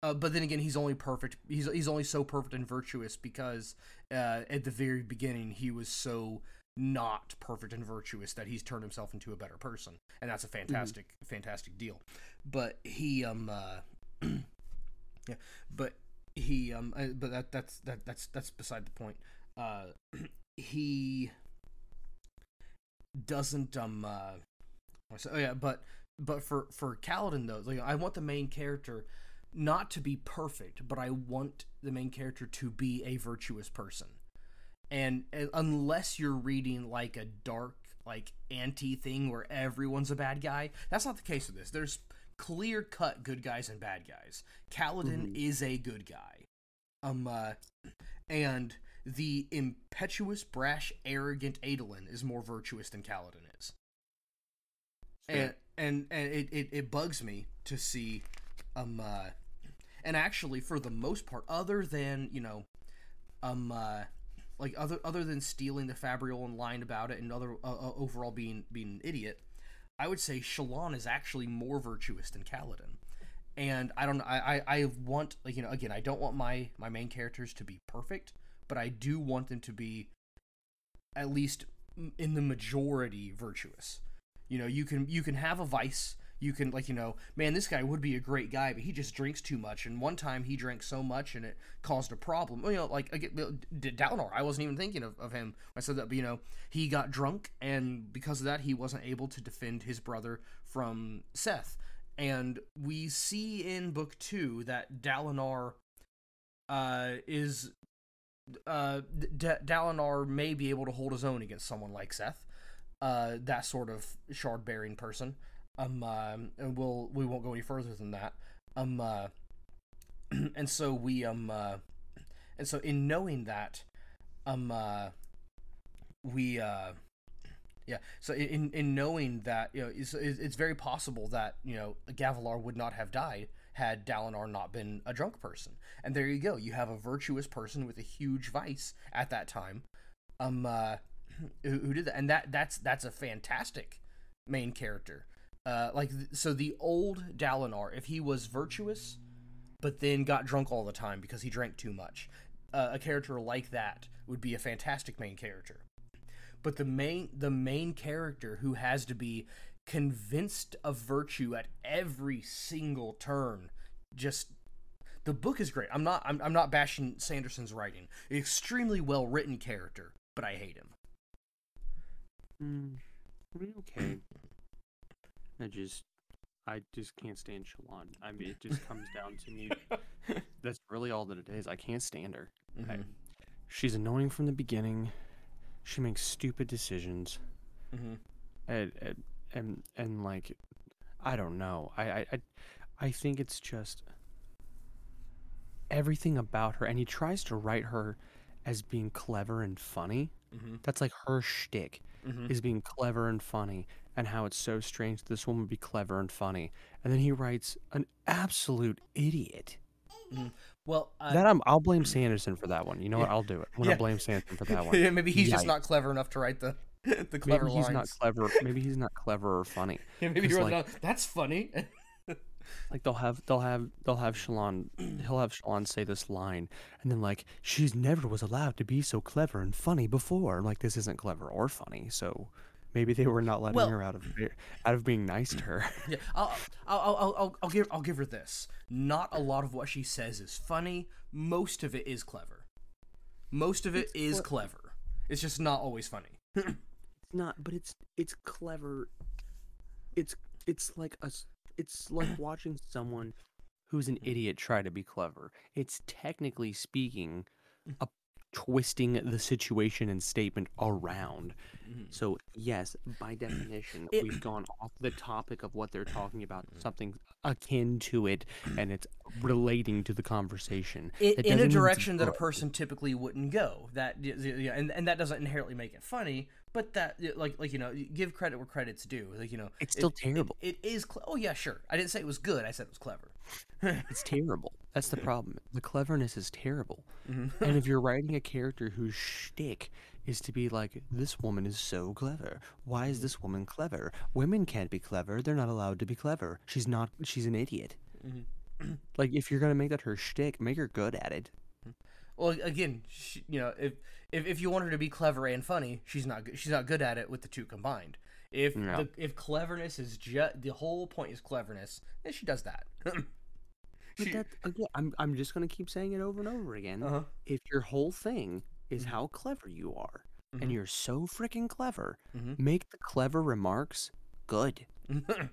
[SPEAKER 2] Uh, but then again, he's only perfect. He's he's only so perfect and virtuous because uh, at the very beginning he was so not perfect and virtuous that he's turned himself into a better person, and that's a fantastic fantastic deal. But he um uh, (clears throat) yeah, but he um uh, but that that's that that's that's beside the point. Uh, (clears throat) he doesn't um uh so, oh yeah, but but for for Kaladin though, like I want the main character not to be perfect, but I want the main character to be a virtuous person. And unless you're reading like a dark, like anti thing where everyone's a bad guy, that's not the case with this. There's clear cut good guys and bad guys. Kaladin is a good guy. Um, uh, and the impetuous, brash, arrogant Adolin is more virtuous than Kaladin is. And and and it, it, it bugs me to see um uh and actually for the most part other than you know um uh like other other than stealing the fabrial and lying about it and other uh, uh, overall being being an idiot i would say Shallan is actually more virtuous than kaladin. And i don't I, I i want like you know again i don't want my my main characters to be perfect but i do want them to be at least in the majority virtuous. You know you can you can have a vice you can like you know man this guy would be a great guy but he just drinks too much. And one time he drank so much and it caused a problem. You know like again I wasn't even thinking of, of him I said that but you know he got drunk and because of that he wasn't able to defend his brother from Szeth. And we see in book 2 that Dalinar uh is uh D- Dalinar may be able to hold his own against someone like Szeth uh, that sort of shard bearing person. Um, uh, and we'll we won't go any further than that. Um, uh, (clears throat) and so we um, uh, and so in knowing that, um, uh, we uh, yeah. So in in knowing that you know it's, it's very possible that you know Gavilar would not have died had Dalinar not been a drunk person. And there you go. You have a virtuous person with a huge vice at that time. Um, uh, (clears throat) who, who did that, and that that's that's a fantastic main character. Uh, like so, the old Dalinar, if he was virtuous, but then got drunk all the time because he drank too much, uh, a character like that would be a fantastic main character. But the main the main character who has to be convinced of virtue at every single turn, just the book is great. I'm not I'm, I'm not bashing Sanderson's writing. Extremely well written character, but I hate him.
[SPEAKER 1] Mm, okay. I just, I just can't stand Shallan. I mean, it just comes down to me. (laughs) That's really all that it is. I can't stand her. I,
[SPEAKER 2] Mhm.
[SPEAKER 1] she's annoying from the beginning. She makes stupid decisions,
[SPEAKER 2] Mhm.
[SPEAKER 1] and and and, and like, I don't know. I, I I I think it's just everything about her, and he tries to write her as being clever and funny.
[SPEAKER 2] Mhm.
[SPEAKER 1] That's like her shtick
[SPEAKER 2] Mhm.
[SPEAKER 1] is being clever and funny, and how it's so strange that this woman would be clever and funny. And then he writes an absolute idiot.
[SPEAKER 2] Well, uh,
[SPEAKER 1] that I'm, I'll blame Sanderson for that one. You know what? I'll do it. I'm
[SPEAKER 2] Yeah.
[SPEAKER 1] gonna blame Sanderson for that (laughs) one.
[SPEAKER 2] maybe he's just not clever enough to write the (laughs) the clever
[SPEAKER 1] maybe he's
[SPEAKER 2] lines.
[SPEAKER 1] not clever. Maybe he's not clever or funny. (laughs)
[SPEAKER 2] Yeah, maybe he
[SPEAKER 1] like-
[SPEAKER 2] down, That's funny.
[SPEAKER 1] Like they'll have they'll have they'll have Shallan (clears throat) he'll have Shallan say this line and then like she's never was allowed to be so clever and funny before. I'm like this isn't clever or funny, so maybe they were not letting
[SPEAKER 2] Well-
[SPEAKER 1] her out of out of being nice to her. (laughs)
[SPEAKER 2] yeah, I'll, I'll, I'll, I'll, I'll give I'll give her this. Not a lot of what she says is funny. Most of it is clever. Most of it
[SPEAKER 1] It's
[SPEAKER 2] is
[SPEAKER 1] cle-
[SPEAKER 2] clever. It's just not always funny.
[SPEAKER 1] It's not, but it's it's clever. It's it's like a it's like (clears throat) watching someone who's an mm. idiot try to be clever. It's technically speaking a twisting the situation and statement around. Mm-hmm. So yes, by definition,
[SPEAKER 2] It-
[SPEAKER 1] we've gone off the topic of what they're talking about, something akin to it, and it's relating to the conversation.
[SPEAKER 2] in, in a
[SPEAKER 1] doesn't mean it's
[SPEAKER 2] direction that a person typically wouldn't go. That y- y- yeah, and, and that doesn't inherently make it funny, but that like like you know, give credit where credit's due. Like you know,
[SPEAKER 1] It's still
[SPEAKER 2] it-
[SPEAKER 1] terrible.
[SPEAKER 2] it is. Cle- oh yeah, sure. I didn't say it was good. I said it was clever.
[SPEAKER 1] It's terrible. That's the problem. The cleverness is terrible.
[SPEAKER 2] Mhm.
[SPEAKER 1] And if you're (laughs) writing a character whose shtick is to be like, this woman is so clever. Why is this woman clever? Women can't be clever. They're not allowed to be clever. She's not. She's an idiot.
[SPEAKER 2] Mhm. (clears throat)
[SPEAKER 1] like if you're gonna make that her shtick, make her good at it.
[SPEAKER 2] Well, again, she, you know, if, if if you want her to be clever and funny, she's not good. She's not good at it with the two combined. If
[SPEAKER 1] No.
[SPEAKER 2] the, if cleverness is just the whole point is cleverness, then she does that. (clears throat)
[SPEAKER 1] But that again, I'm I'm just gonna keep saying it over and over again.
[SPEAKER 2] uh-huh.
[SPEAKER 1] If your whole thing is how clever you are,
[SPEAKER 2] Mhm.
[SPEAKER 1] and you're so freaking clever,
[SPEAKER 2] Mhm.
[SPEAKER 1] make the clever remarks good. (laughs)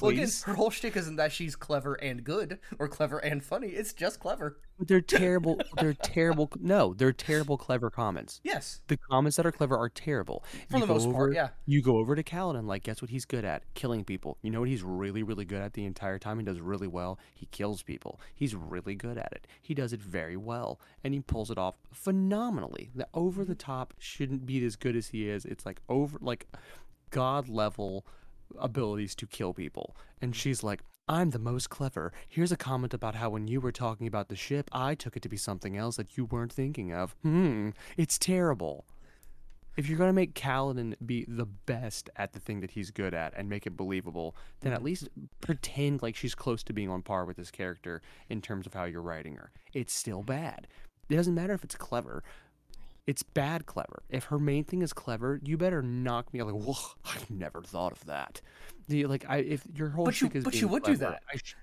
[SPEAKER 2] Well, again,
[SPEAKER 1] please.
[SPEAKER 2] her whole shtick isn't that she's clever and good or clever and funny. It's just clever.
[SPEAKER 1] They're (laughs) terrible. They're terrible. No, they're terrible, clever comments.
[SPEAKER 2] Yes,
[SPEAKER 1] The comments that are clever are terrible.
[SPEAKER 2] for
[SPEAKER 1] You
[SPEAKER 2] the
[SPEAKER 1] go
[SPEAKER 2] most part. Yeah.
[SPEAKER 1] You go over to Kaladin, like, guess what he's good at? Killing people. You know what he's really, really good at the entire time? He does really well. He kills people. He's really good at it. He does it very well. And he pulls it off phenomenally. The over the top shouldn't be as good as he is. It's like over, like, god level abilities to kill people. And she's like, I'm the most clever. Here's a comment about how when you were talking about the ship, I took it to be something else that you weren't thinking of. Hmm, it's terrible. If you're going to make Kaladin be the best at the thing that he's good at and make it believable, then at least pretend like she's close to being on par with this character in terms of how you're writing her. It's still bad. It doesn't matter if it's clever. It's bad clever. If her main thing is clever, you better knock me out like, whoa, I never thought of that. The, like, I if your whole
[SPEAKER 2] But you-
[SPEAKER 1] is
[SPEAKER 2] but you would do that.
[SPEAKER 1] I sh-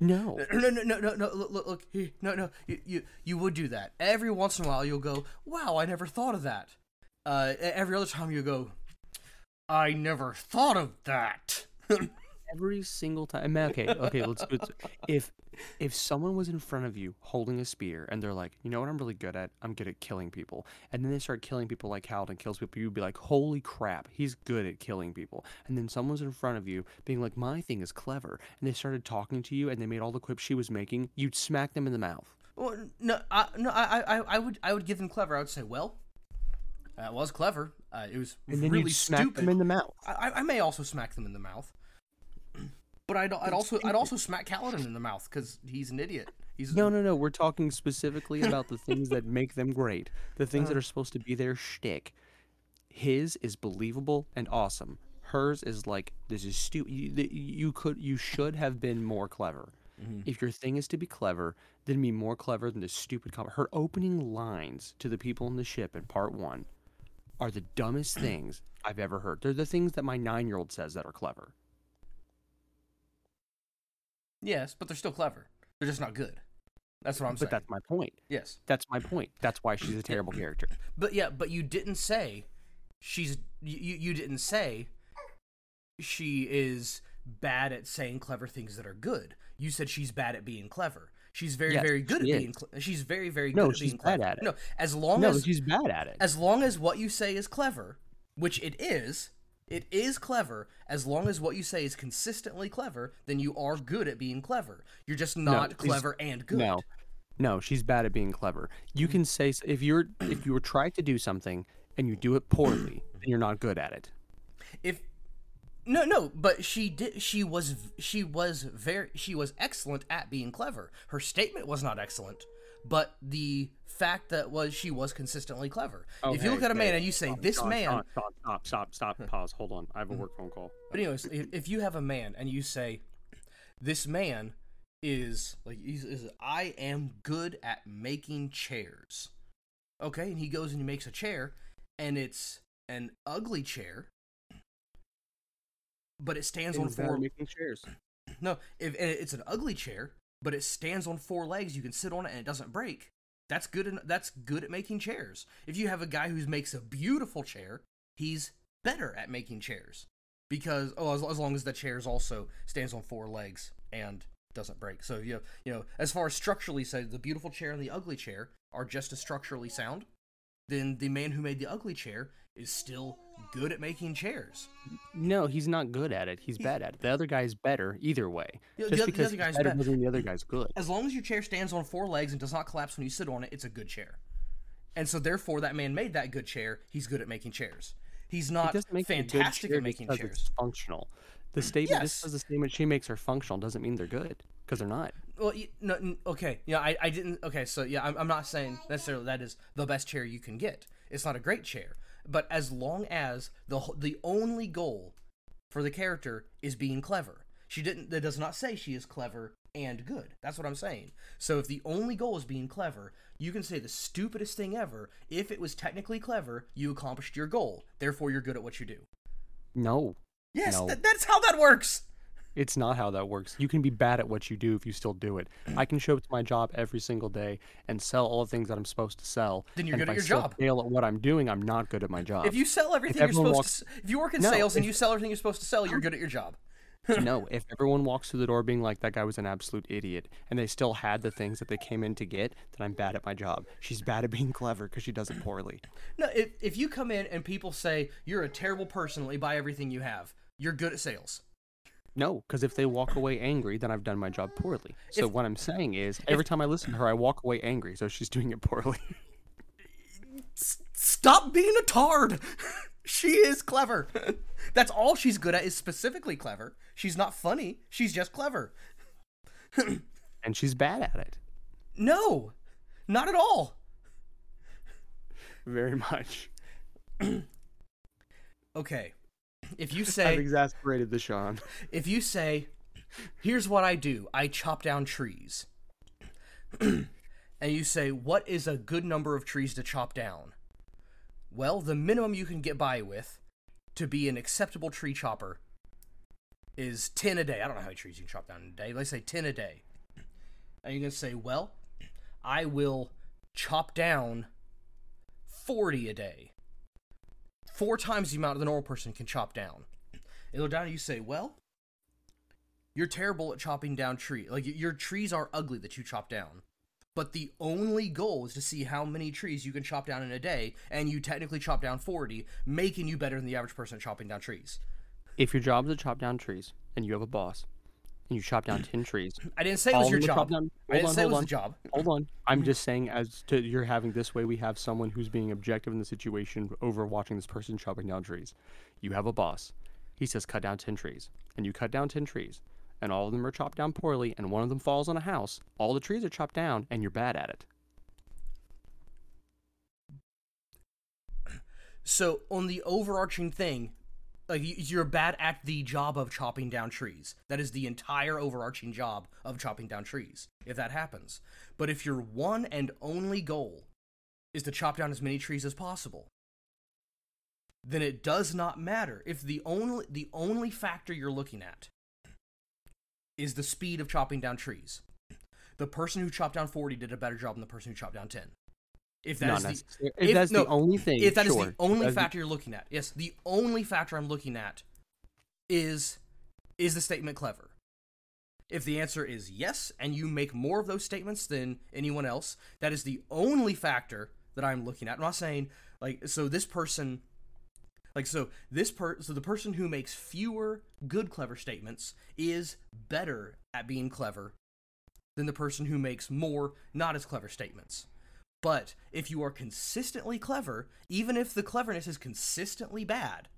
[SPEAKER 1] no. (clears throat)
[SPEAKER 2] No, no, no, no, no. Look, look, look. here, No, no. You, you, you would do that every once in a while. You'll go, "Wow, I never thought of that." Uh, every other time you go, "I never thought of that." (laughs)
[SPEAKER 1] every single time. Okay, okay, let's do it. If if someone was in front of you holding a spear and they're like, you know what I'm really good at? I'm good at killing people. And then they start killing people like Kaladin kills people, you'd be like, holy crap, he's good at killing people. And then someone's in front of you being like, my thing is clever. And they started talking to you and they made all the quips she was making, you'd smack them in the mouth.
[SPEAKER 2] well, no, I, no, I, I, I would, I would give them clever. I would say, "Well, that was clever. Uh, it was
[SPEAKER 1] And then
[SPEAKER 2] really
[SPEAKER 1] you'd smack
[SPEAKER 2] stupid."
[SPEAKER 1] them in the mouth.
[SPEAKER 2] I- I may also smack them in the mouth, but I'd, I'd also, I'd also smack Kaladin in the mouth because he's an idiot. He's
[SPEAKER 1] No, no, no. We're talking specifically about the things that make them great. The things
[SPEAKER 2] Uh-huh.
[SPEAKER 1] that are supposed to be their shtick. His is believable and awesome. Hers is like this is stupid. You, you could, you should have been more clever.
[SPEAKER 2] Mhm.
[SPEAKER 1] If your thing is to be clever, then be more clever than this stupid comment. Her opening lines to the people in the ship in part one are the dumbest things I've ever heard. They're the things that my nine-year-old says that are clever.
[SPEAKER 2] Yes, but they're still clever. They're just not good. That's what I'm
[SPEAKER 1] but
[SPEAKER 2] saying.
[SPEAKER 1] But that's my point.
[SPEAKER 2] yes,
[SPEAKER 1] That's my point. That's why she's a terrible character. (clears throat)
[SPEAKER 2] but yeah, but you didn't say she's you. You didn't say she is bad at saying clever things that are good. You said she's bad at being clever. She's very
[SPEAKER 1] Yes,
[SPEAKER 2] very good at being. Cle- she's very very
[SPEAKER 1] No,
[SPEAKER 2] good at
[SPEAKER 1] she's
[SPEAKER 2] being
[SPEAKER 1] bad
[SPEAKER 2] clever.
[SPEAKER 1] at it.
[SPEAKER 2] No, as long
[SPEAKER 1] No,
[SPEAKER 2] as
[SPEAKER 1] she's bad at it.
[SPEAKER 2] as long as what you say is clever, which it is, it is clever. As long as what you say is consistently clever, then you are good at being clever. You're just not
[SPEAKER 1] she's-
[SPEAKER 2] clever and good.
[SPEAKER 1] No, no, she's bad at being clever. You can say if you're if you were trying to do something and you do it poorly, (clears throat) then you're not good at it.
[SPEAKER 2] If no, no, but she did. She was. She was very. She was excellent at being clever. Her statement was not excellent, but the fact that was she was consistently clever. if you look at a man and you say this man,
[SPEAKER 1] stop, stop, stop, stop, pause, hold on, I have a hmm. work phone call.
[SPEAKER 2] But anyways, if, if you have a man and you say, "This man is like he's, is I am good at making chairs," okay, and he goes and he makes a chair, and it's an ugly chair, but it stands on four.
[SPEAKER 1] making chairs.
[SPEAKER 2] No, if it's an ugly chair, but it stands on four legs, you can sit on it and it doesn't break. That's good. En- that's good at making chairs. If you have a guy who makes a beautiful chair, he's better at making chairs because oh, as, as long as the chairs also stands on four legs and doesn't break. So you know, you know, as far as structurally, say the beautiful chair and the ugly chair are just as structurally sound. Then the man who made the ugly chair is still good at making chairs.
[SPEAKER 1] No, he's not good at it. He's bad at it. The other guy's better either way.
[SPEAKER 2] The- the
[SPEAKER 1] Just
[SPEAKER 2] the
[SPEAKER 1] because
[SPEAKER 2] other guy's
[SPEAKER 1] better
[SPEAKER 2] bet-
[SPEAKER 1] doesn't mean the other guy's good.
[SPEAKER 2] as long as your chair stands on four legs and does not collapse when you sit on it, it's a good chair. And so, therefore, that man made that good chair. He's good at making chairs. He's not
[SPEAKER 1] doesn't make it a good
[SPEAKER 2] fantastic at making chairs.
[SPEAKER 1] Functional. The statement
[SPEAKER 2] Yes.
[SPEAKER 1] just says the statement she makes are functional doesn't mean they're good because they're not.
[SPEAKER 2] Well, no, okay, yeah, I, I didn't. Okay, so yeah, I'm, I'm not saying necessarily that is the best chair you can get. It's not a great chair, but as long as the the only goal for the character is being clever, she didn't. That does not say she is clever and good. That's what I'm saying. So if the only goal is being clever, you can say the stupidest thing ever. If it was technically clever, you accomplished your goal. Therefore, you're good at what you do.
[SPEAKER 1] No,
[SPEAKER 2] Yes,
[SPEAKER 1] No.
[SPEAKER 2] th- that's how that works.
[SPEAKER 1] It's not how that works. You can be bad at what you do if you still do it. (clears throat) I can show up to my job every single day and sell all the things that I'm supposed to sell.
[SPEAKER 2] Then you're
[SPEAKER 1] and
[SPEAKER 2] good
[SPEAKER 1] if
[SPEAKER 2] at
[SPEAKER 1] I
[SPEAKER 2] your job.
[SPEAKER 1] Fail at what I'm doing. I'm not good at my job.
[SPEAKER 2] If you sell everything you're supposed
[SPEAKER 1] walks-
[SPEAKER 2] to, if you work in
[SPEAKER 1] No,
[SPEAKER 2] sales and you sell everything you're supposed to sell, you're good at your job. (laughs)
[SPEAKER 1] no, (laughs) if everyone walks through the door being like that guy was an absolute idiot, and they still had the things that they came in to get, then I'm bad at my job. She's bad at being (laughs) clever because she does it poorly.
[SPEAKER 2] No, if if you come in and people say you're a terrible person, buy everything you have. You're good at sales.
[SPEAKER 1] No, because if they walk away angry, then I've done my job poorly. So
[SPEAKER 2] If-
[SPEAKER 1] what I'm saying is, every time I listen to her, I walk away angry. So she's doing it poorly. (laughs)
[SPEAKER 2] Stop being a tard. (laughs) she is clever. (laughs) That's all she's good at is specifically clever. She's not funny. She's just clever. (clears throat)
[SPEAKER 1] and she's bad at it.
[SPEAKER 2] No, not at all.
[SPEAKER 1] Very much. (clears throat)
[SPEAKER 2] Okay. If you (laughs) say I've
[SPEAKER 1] exasperated the Sean.
[SPEAKER 2] if you say here's what I do, I chop down trees. and you say what is a good number of trees to chop down? Well, the minimum you can get by with to be an acceptable tree chopper is 10 a day. I don't know how many trees you can chop down in a day. Let's say 10 a day. And you're going to say, well, I will chop down 40 a day. Four times the amount of the normal person can chop down. And you say, well, you're terrible at chopping down tree. Like your trees are ugly that you chop down. But the only goal is to see how many trees you can chop down in a day, and you technically chop down 40, making you better than the average person at chopping down trees.
[SPEAKER 1] If your job is to chop down trees, and you have a boss, and you chop down ten trees, (clears throat)
[SPEAKER 2] I didn't say it was your
[SPEAKER 1] them are chopped
[SPEAKER 2] job.
[SPEAKER 1] down-
[SPEAKER 2] I didn't
[SPEAKER 1] on,
[SPEAKER 2] say it was
[SPEAKER 1] on.
[SPEAKER 2] the job.
[SPEAKER 1] Hold on. I'm (clears throat) just saying, as to you're having this way, we have someone who's being objective in the situation over watching this person chopping down trees. You have a boss. He says, cut down 10 trees. And you cut down 10 trees. And all of them are chopped down poorly, and one of them falls on a house. All the trees are chopped down, and you're bad at it.
[SPEAKER 2] So on the overarching thing, like you're bad at the job of chopping down trees. That is the entire overarching job of chopping down trees. If that happens, but if your one and only goal is to chop down as many trees as possible, then it does not matter if the only the only factor you're looking at is the speed of chopping down trees. The person who chopped down 40 did a better job than the person who chopped down 10. If that
[SPEAKER 1] Not
[SPEAKER 2] is the.
[SPEAKER 1] If,
[SPEAKER 2] if-
[SPEAKER 1] that's
[SPEAKER 2] no,
[SPEAKER 1] the only thing,
[SPEAKER 2] if that is
[SPEAKER 1] sure.
[SPEAKER 2] the only
[SPEAKER 1] That's the-
[SPEAKER 2] factor you're looking at yes the only factor i'm looking at is is the statement clever if the answer is yes and you make more of those statements than anyone else that is the only factor that i'm looking at i'm not saying like so this person like so this per so the person who makes fewer good clever statements is better at being clever than the person who makes more not as clever statements but if you are consistently clever, even if the cleverness is consistently bad,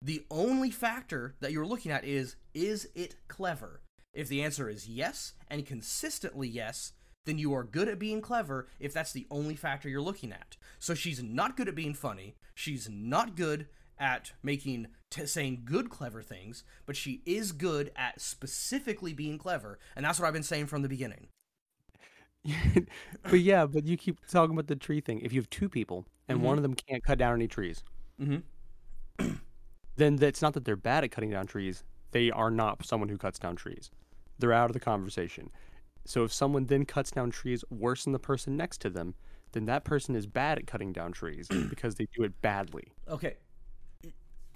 [SPEAKER 2] the only factor that you're looking at is is it clever? If the answer is yes and consistently yes, then you are good at being clever if that's the only factor you're looking at. So she's not good at being funny, she's not good at making t- saying good clever things, but she is good at specifically being clever, and that's what I've been saying from the beginning. (laughs)
[SPEAKER 1] but yeah, but you keep talking about the tree thing. If you have two people and
[SPEAKER 2] Mm-hmm.
[SPEAKER 1] one of them can't cut down any trees,
[SPEAKER 2] Mhm. (clears throat)
[SPEAKER 1] then it's not that they're bad at cutting down trees. They are not someone who cuts down trees. They're out of the conversation. So if someone then cuts down trees worse than the person next to them, then that person is bad at cutting down trees (clears throat) because they do it badly.
[SPEAKER 2] Okay.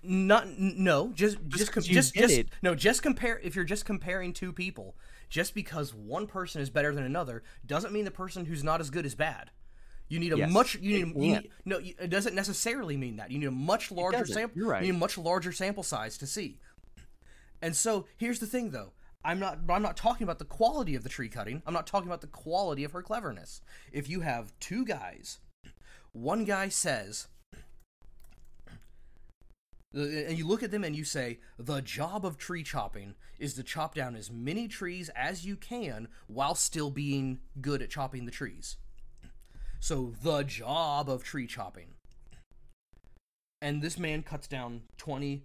[SPEAKER 2] Not no, just just com- just just
[SPEAKER 1] it.
[SPEAKER 2] no, just compare if you're just comparing two people, just because one person is better than another doesn't mean the person who's not as good is bad. You need a
[SPEAKER 1] Yes,
[SPEAKER 2] much you need, you need no it doesn't necessarily mean that. You need a much larger sample
[SPEAKER 1] You're right.
[SPEAKER 2] you need a much larger sample size to see. And so here's the thing though. I'm not I'm not talking about the quality of the tree cutting. I'm not talking about the quality of her cleverness. If you have two guys, one guy says and you look at them and you say, the job of tree chopping is to chop down as many trees as you can while still being good at chopping the trees. So, the job of tree chopping. And this man cuts down 20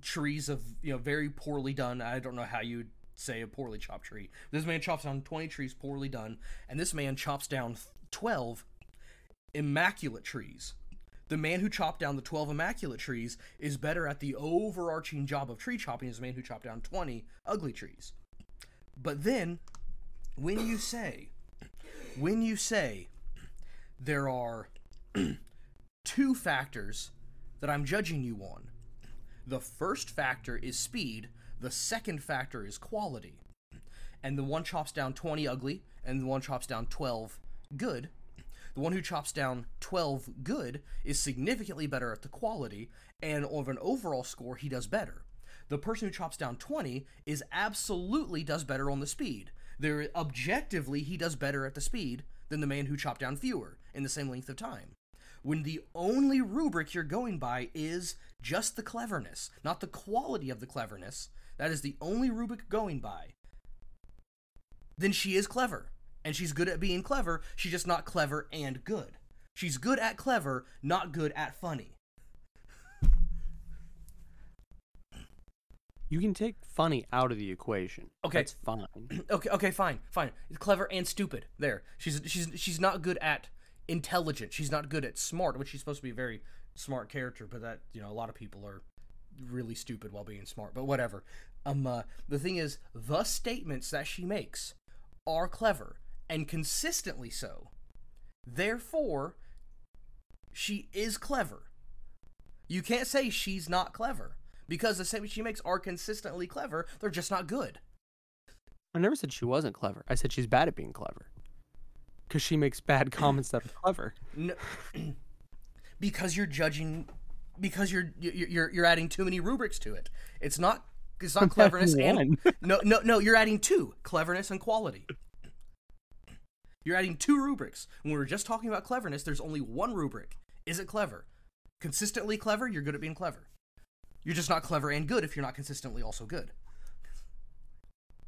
[SPEAKER 2] trees of, you know, very poorly done. I don't know how you'd say a poorly chopped tree. This man chops down 20 trees poorly done, and this man chops down 12 immaculate trees. The man who chopped down the 12 immaculate trees is better at the overarching job of tree chopping as the man who chopped down 20 ugly trees. But then, when you say, when you say there are (clears throat) two factors that I'm judging you on, the first factor is speed, The second factor is quality. And the one chops down 20 ugly, and the one chops down 12 good. The one who chops down 12 good is significantly better at the quality, and of an overall score, he does better. The person who chops down 20 is absolutely does better on the speed. There objectively he does better at the speed than the man who chopped down fewer in the same length of time. When the only rubric you're going by is just the cleverness, not the quality of the cleverness, that is the only rubric going by, then she is clever. And she's good at being clever, she's just not clever and good. She's good at clever, not good at funny.
[SPEAKER 1] You can take funny out of the equation.
[SPEAKER 2] Okay.
[SPEAKER 1] That's fine. (clears throat)
[SPEAKER 2] Okay, okay, fine, fine. Clever and stupid. There. She's she's she's not good at intelligent. She's not good at smart, which she's supposed to be a very smart character, but that, you know, a lot of people are really stupid while being smart, but whatever. Um uh, the thing is the statements that she makes are clever and consistently so. Therefore, she is clever. You can't say she's not clever because the statements she makes are consistently clever. They're just not good.
[SPEAKER 1] I never said she wasn't clever. I said she's bad at being clever. Because she makes bad (clears throat) comments that are clever.
[SPEAKER 2] No, (clears throat) because you're judging, because you're you're you're you're adding too many rubrics to it. It's not it's not (laughs) cleverness and (laughs) no no no. You're adding two cleverness and quality. You're adding two rubrics. When we were just talking about cleverness, there's only one rubric. Is it clever? Consistently clever, you're good at being clever. You're just not clever and good if you're not consistently also good.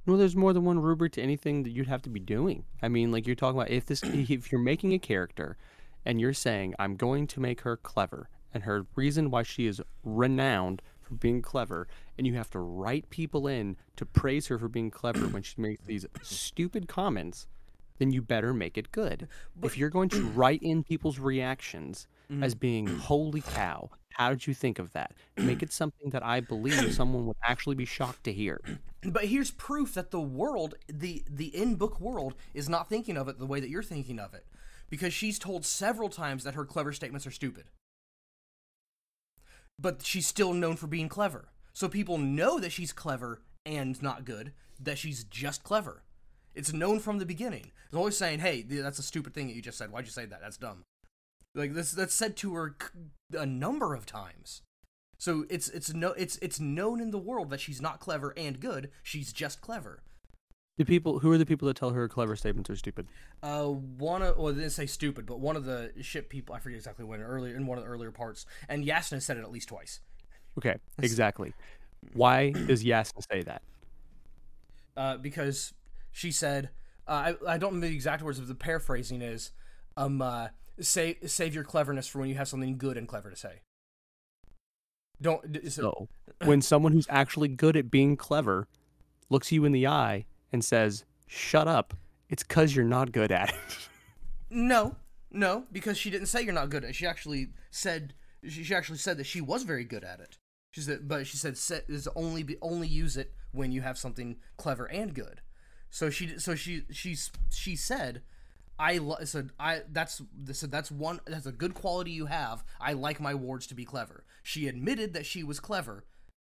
[SPEAKER 1] No, there's more than one rubric to anything that you'd have to be doing. I mean, like you're talking about if this (clears throat) if you're making a character and you're saying I'm going to make her clever and her reason why she is renowned for being clever and you have to write people in to praise her for being clever when she makes these stupid comments, then you better make it good. if you're going to (clears throat) write in people's reactions as mm. being holy cow, how did you think of that? Make it something that I believe (clears throat) someone would actually be shocked to hear.
[SPEAKER 2] But here's proof that the world, the the in book world, is not thinking of it the way that you're thinking of it, because she's told several times that her clever statements are stupid. But she's still known for being clever, so people know that she's clever and not good. That she's just clever. It's known from the beginning. It's always saying, "Hey, that's a stupid thing that you just said. Why'd you say that? That's dumb." Like this, that's said to her a number of times. So it's it's no it's it's known in the world that she's not clever and good. She's just clever.
[SPEAKER 1] The people who are the people that tell her clever statements are stupid?
[SPEAKER 2] Uh, one of well, they didn't say stupid, but one of the ship people I forget exactly when earlier in one of the earlier parts, and Jasnah said it at least twice.
[SPEAKER 1] Okay, (laughs) exactly. Why does Jasnah say that?
[SPEAKER 2] Uh, because she said, uh, I I don't remember the exact words, but the paraphrasing is, um, uh, save save your cleverness for when you have something good and clever to say. Don't d- so,
[SPEAKER 1] So, when (laughs) someone who's actually good at being clever looks you in the eye and says, "Shut up," it's because you're not good at it.
[SPEAKER 2] No, no, because she didn't say you're not good at it. She actually said she, she actually said that she was very good at it. She said, but she said set is only be, only use it when you have something clever and good. So she so she she's she said, I lo- said I that's so that's one that's a good quality you have. I like my wards to be clever. She admitted that she was clever,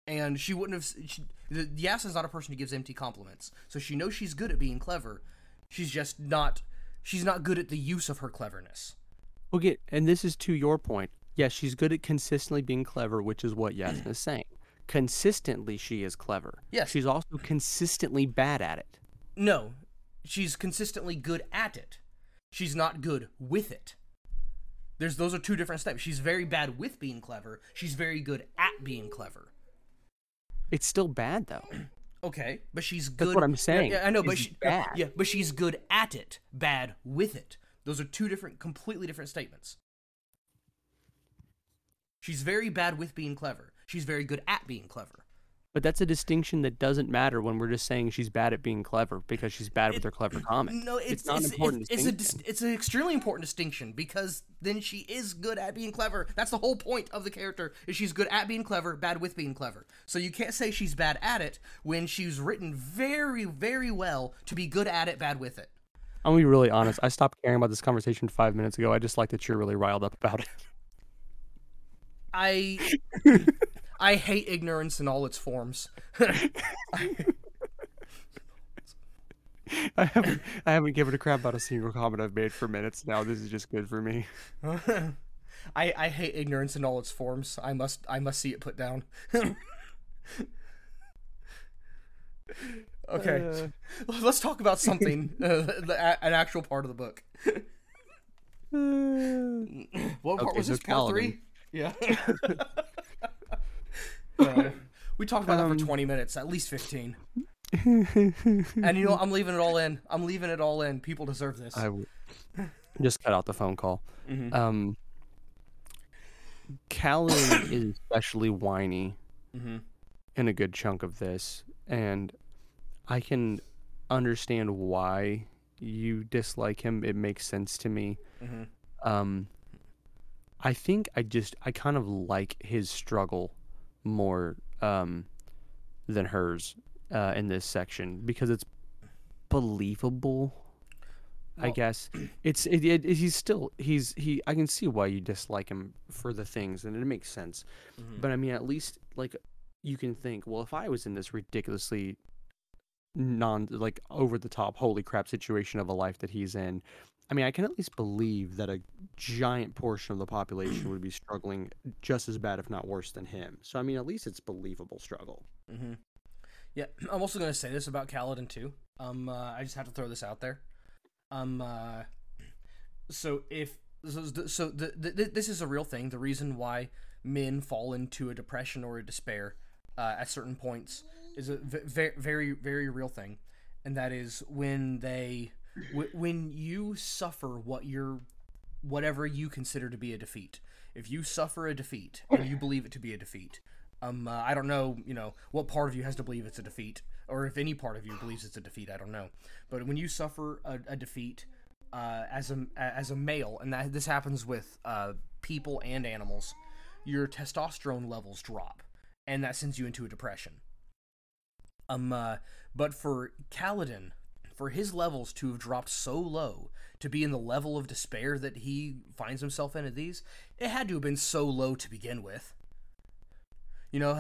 [SPEAKER 2] and she wouldn't have. She, the Jasnah's not a person who gives empty compliments, so she knows she's good at being clever. She's just not. She's not good at the use of her cleverness.
[SPEAKER 1] Okay, and this is to your point. Yes, she's good at consistently being clever, which is what Jasnah is saying. Consistently, she is clever.
[SPEAKER 2] Yes.
[SPEAKER 1] She's also consistently bad at it.
[SPEAKER 2] No, she's consistently good at it. She's not good with it. There's those are two different steps. She's very bad with being clever. She's very good at being clever.
[SPEAKER 1] It's still bad though. (clears throat)
[SPEAKER 2] Okay, but she's good.
[SPEAKER 1] That's what I'm saying,
[SPEAKER 2] Yeah, I know, but she,
[SPEAKER 1] bad.
[SPEAKER 2] yeah, but she's good at it. Bad with it. Those are two different, completely different statements. She's very bad with being clever. She's very good at being clever.
[SPEAKER 1] But that's a distinction that doesn't matter when we're just saying she's bad at being clever because she's bad with her clever comment.
[SPEAKER 2] No, it's,
[SPEAKER 1] not
[SPEAKER 2] it's,
[SPEAKER 1] an important
[SPEAKER 2] it's, it's a it's an extremely important distinction because then she is good at being clever. That's the whole point of the character is she's good at being clever, bad with being clever. So you can't say she's bad at it when she's written very, very well to be good at it, bad with it.
[SPEAKER 1] I'm gonna be really honest. I stopped caring about this conversation five minutes ago. I just like that you're really riled up about it.
[SPEAKER 2] I (laughs) I hate ignorance in all its forms. (laughs)
[SPEAKER 1] I haven't I haven't given a crap about a single comment I've made for minutes now. This is just good for me. (laughs)
[SPEAKER 2] I I hate ignorance in all its forms. I must I must see it put down. (laughs) okay, let's talk about something. Uh, the, an actual part of the book. (clears throat) what part
[SPEAKER 1] Okay,
[SPEAKER 2] was
[SPEAKER 1] so
[SPEAKER 2] this? Part
[SPEAKER 1] Kaladin.
[SPEAKER 2] three. Yeah. We talked about that
[SPEAKER 1] Um,
[SPEAKER 2] for twenty minutes, at least fifteen. (laughs) And you know, I'm leaving it all in. I'm leaving it all in. People deserve this.
[SPEAKER 1] I w- just cut out the phone call.
[SPEAKER 2] Mhm.
[SPEAKER 1] Um, Kaladin (coughs) is especially whiny
[SPEAKER 2] Mhm.
[SPEAKER 1] in a good chunk of this, and I can understand why you dislike him. It makes sense to me.
[SPEAKER 2] Mhm.
[SPEAKER 1] Um, I think I just I kind of like his struggle more um, than hers uh, in this section because it's believable. I guess it's it, it, he's still he's he I can see why you dislike him for the things and it makes sense.
[SPEAKER 2] Mhm.
[SPEAKER 1] But I mean at least like you can think, well if I was in this ridiculously non like over the top holy crap situation of a life that he's in, I mean I can at least believe that a giant portion of the population would be struggling just as bad if not worse than him. So I mean at least it's believable struggle.
[SPEAKER 2] hmm Yeah, (clears throat) I'm also gonna say this about Kaladin too. Um, uh, I just have to throw this out there. Um, uh, so if so, so the, the, this is a real thing. The reason why men fall into a depression or a despair uh, at certain points is a very very very real thing, and that is when they when you suffer what you're whatever you consider to be a defeat. If you suffer a defeat and you believe it to be a defeat, um, uh, I don't know, you know, what part of you has to believe it's a defeat, or if any part of you believes it's a defeat. I don't know. But when you suffer a, a defeat uh, as a as a male, and that this happens with uh, people and animals, your testosterone levels drop, and that sends you into a depression. Um, uh, but for Kaladin, for his levels to have dropped so low, to be in the level of despair that he finds himself in at these, it had to have been so low to begin with. You know,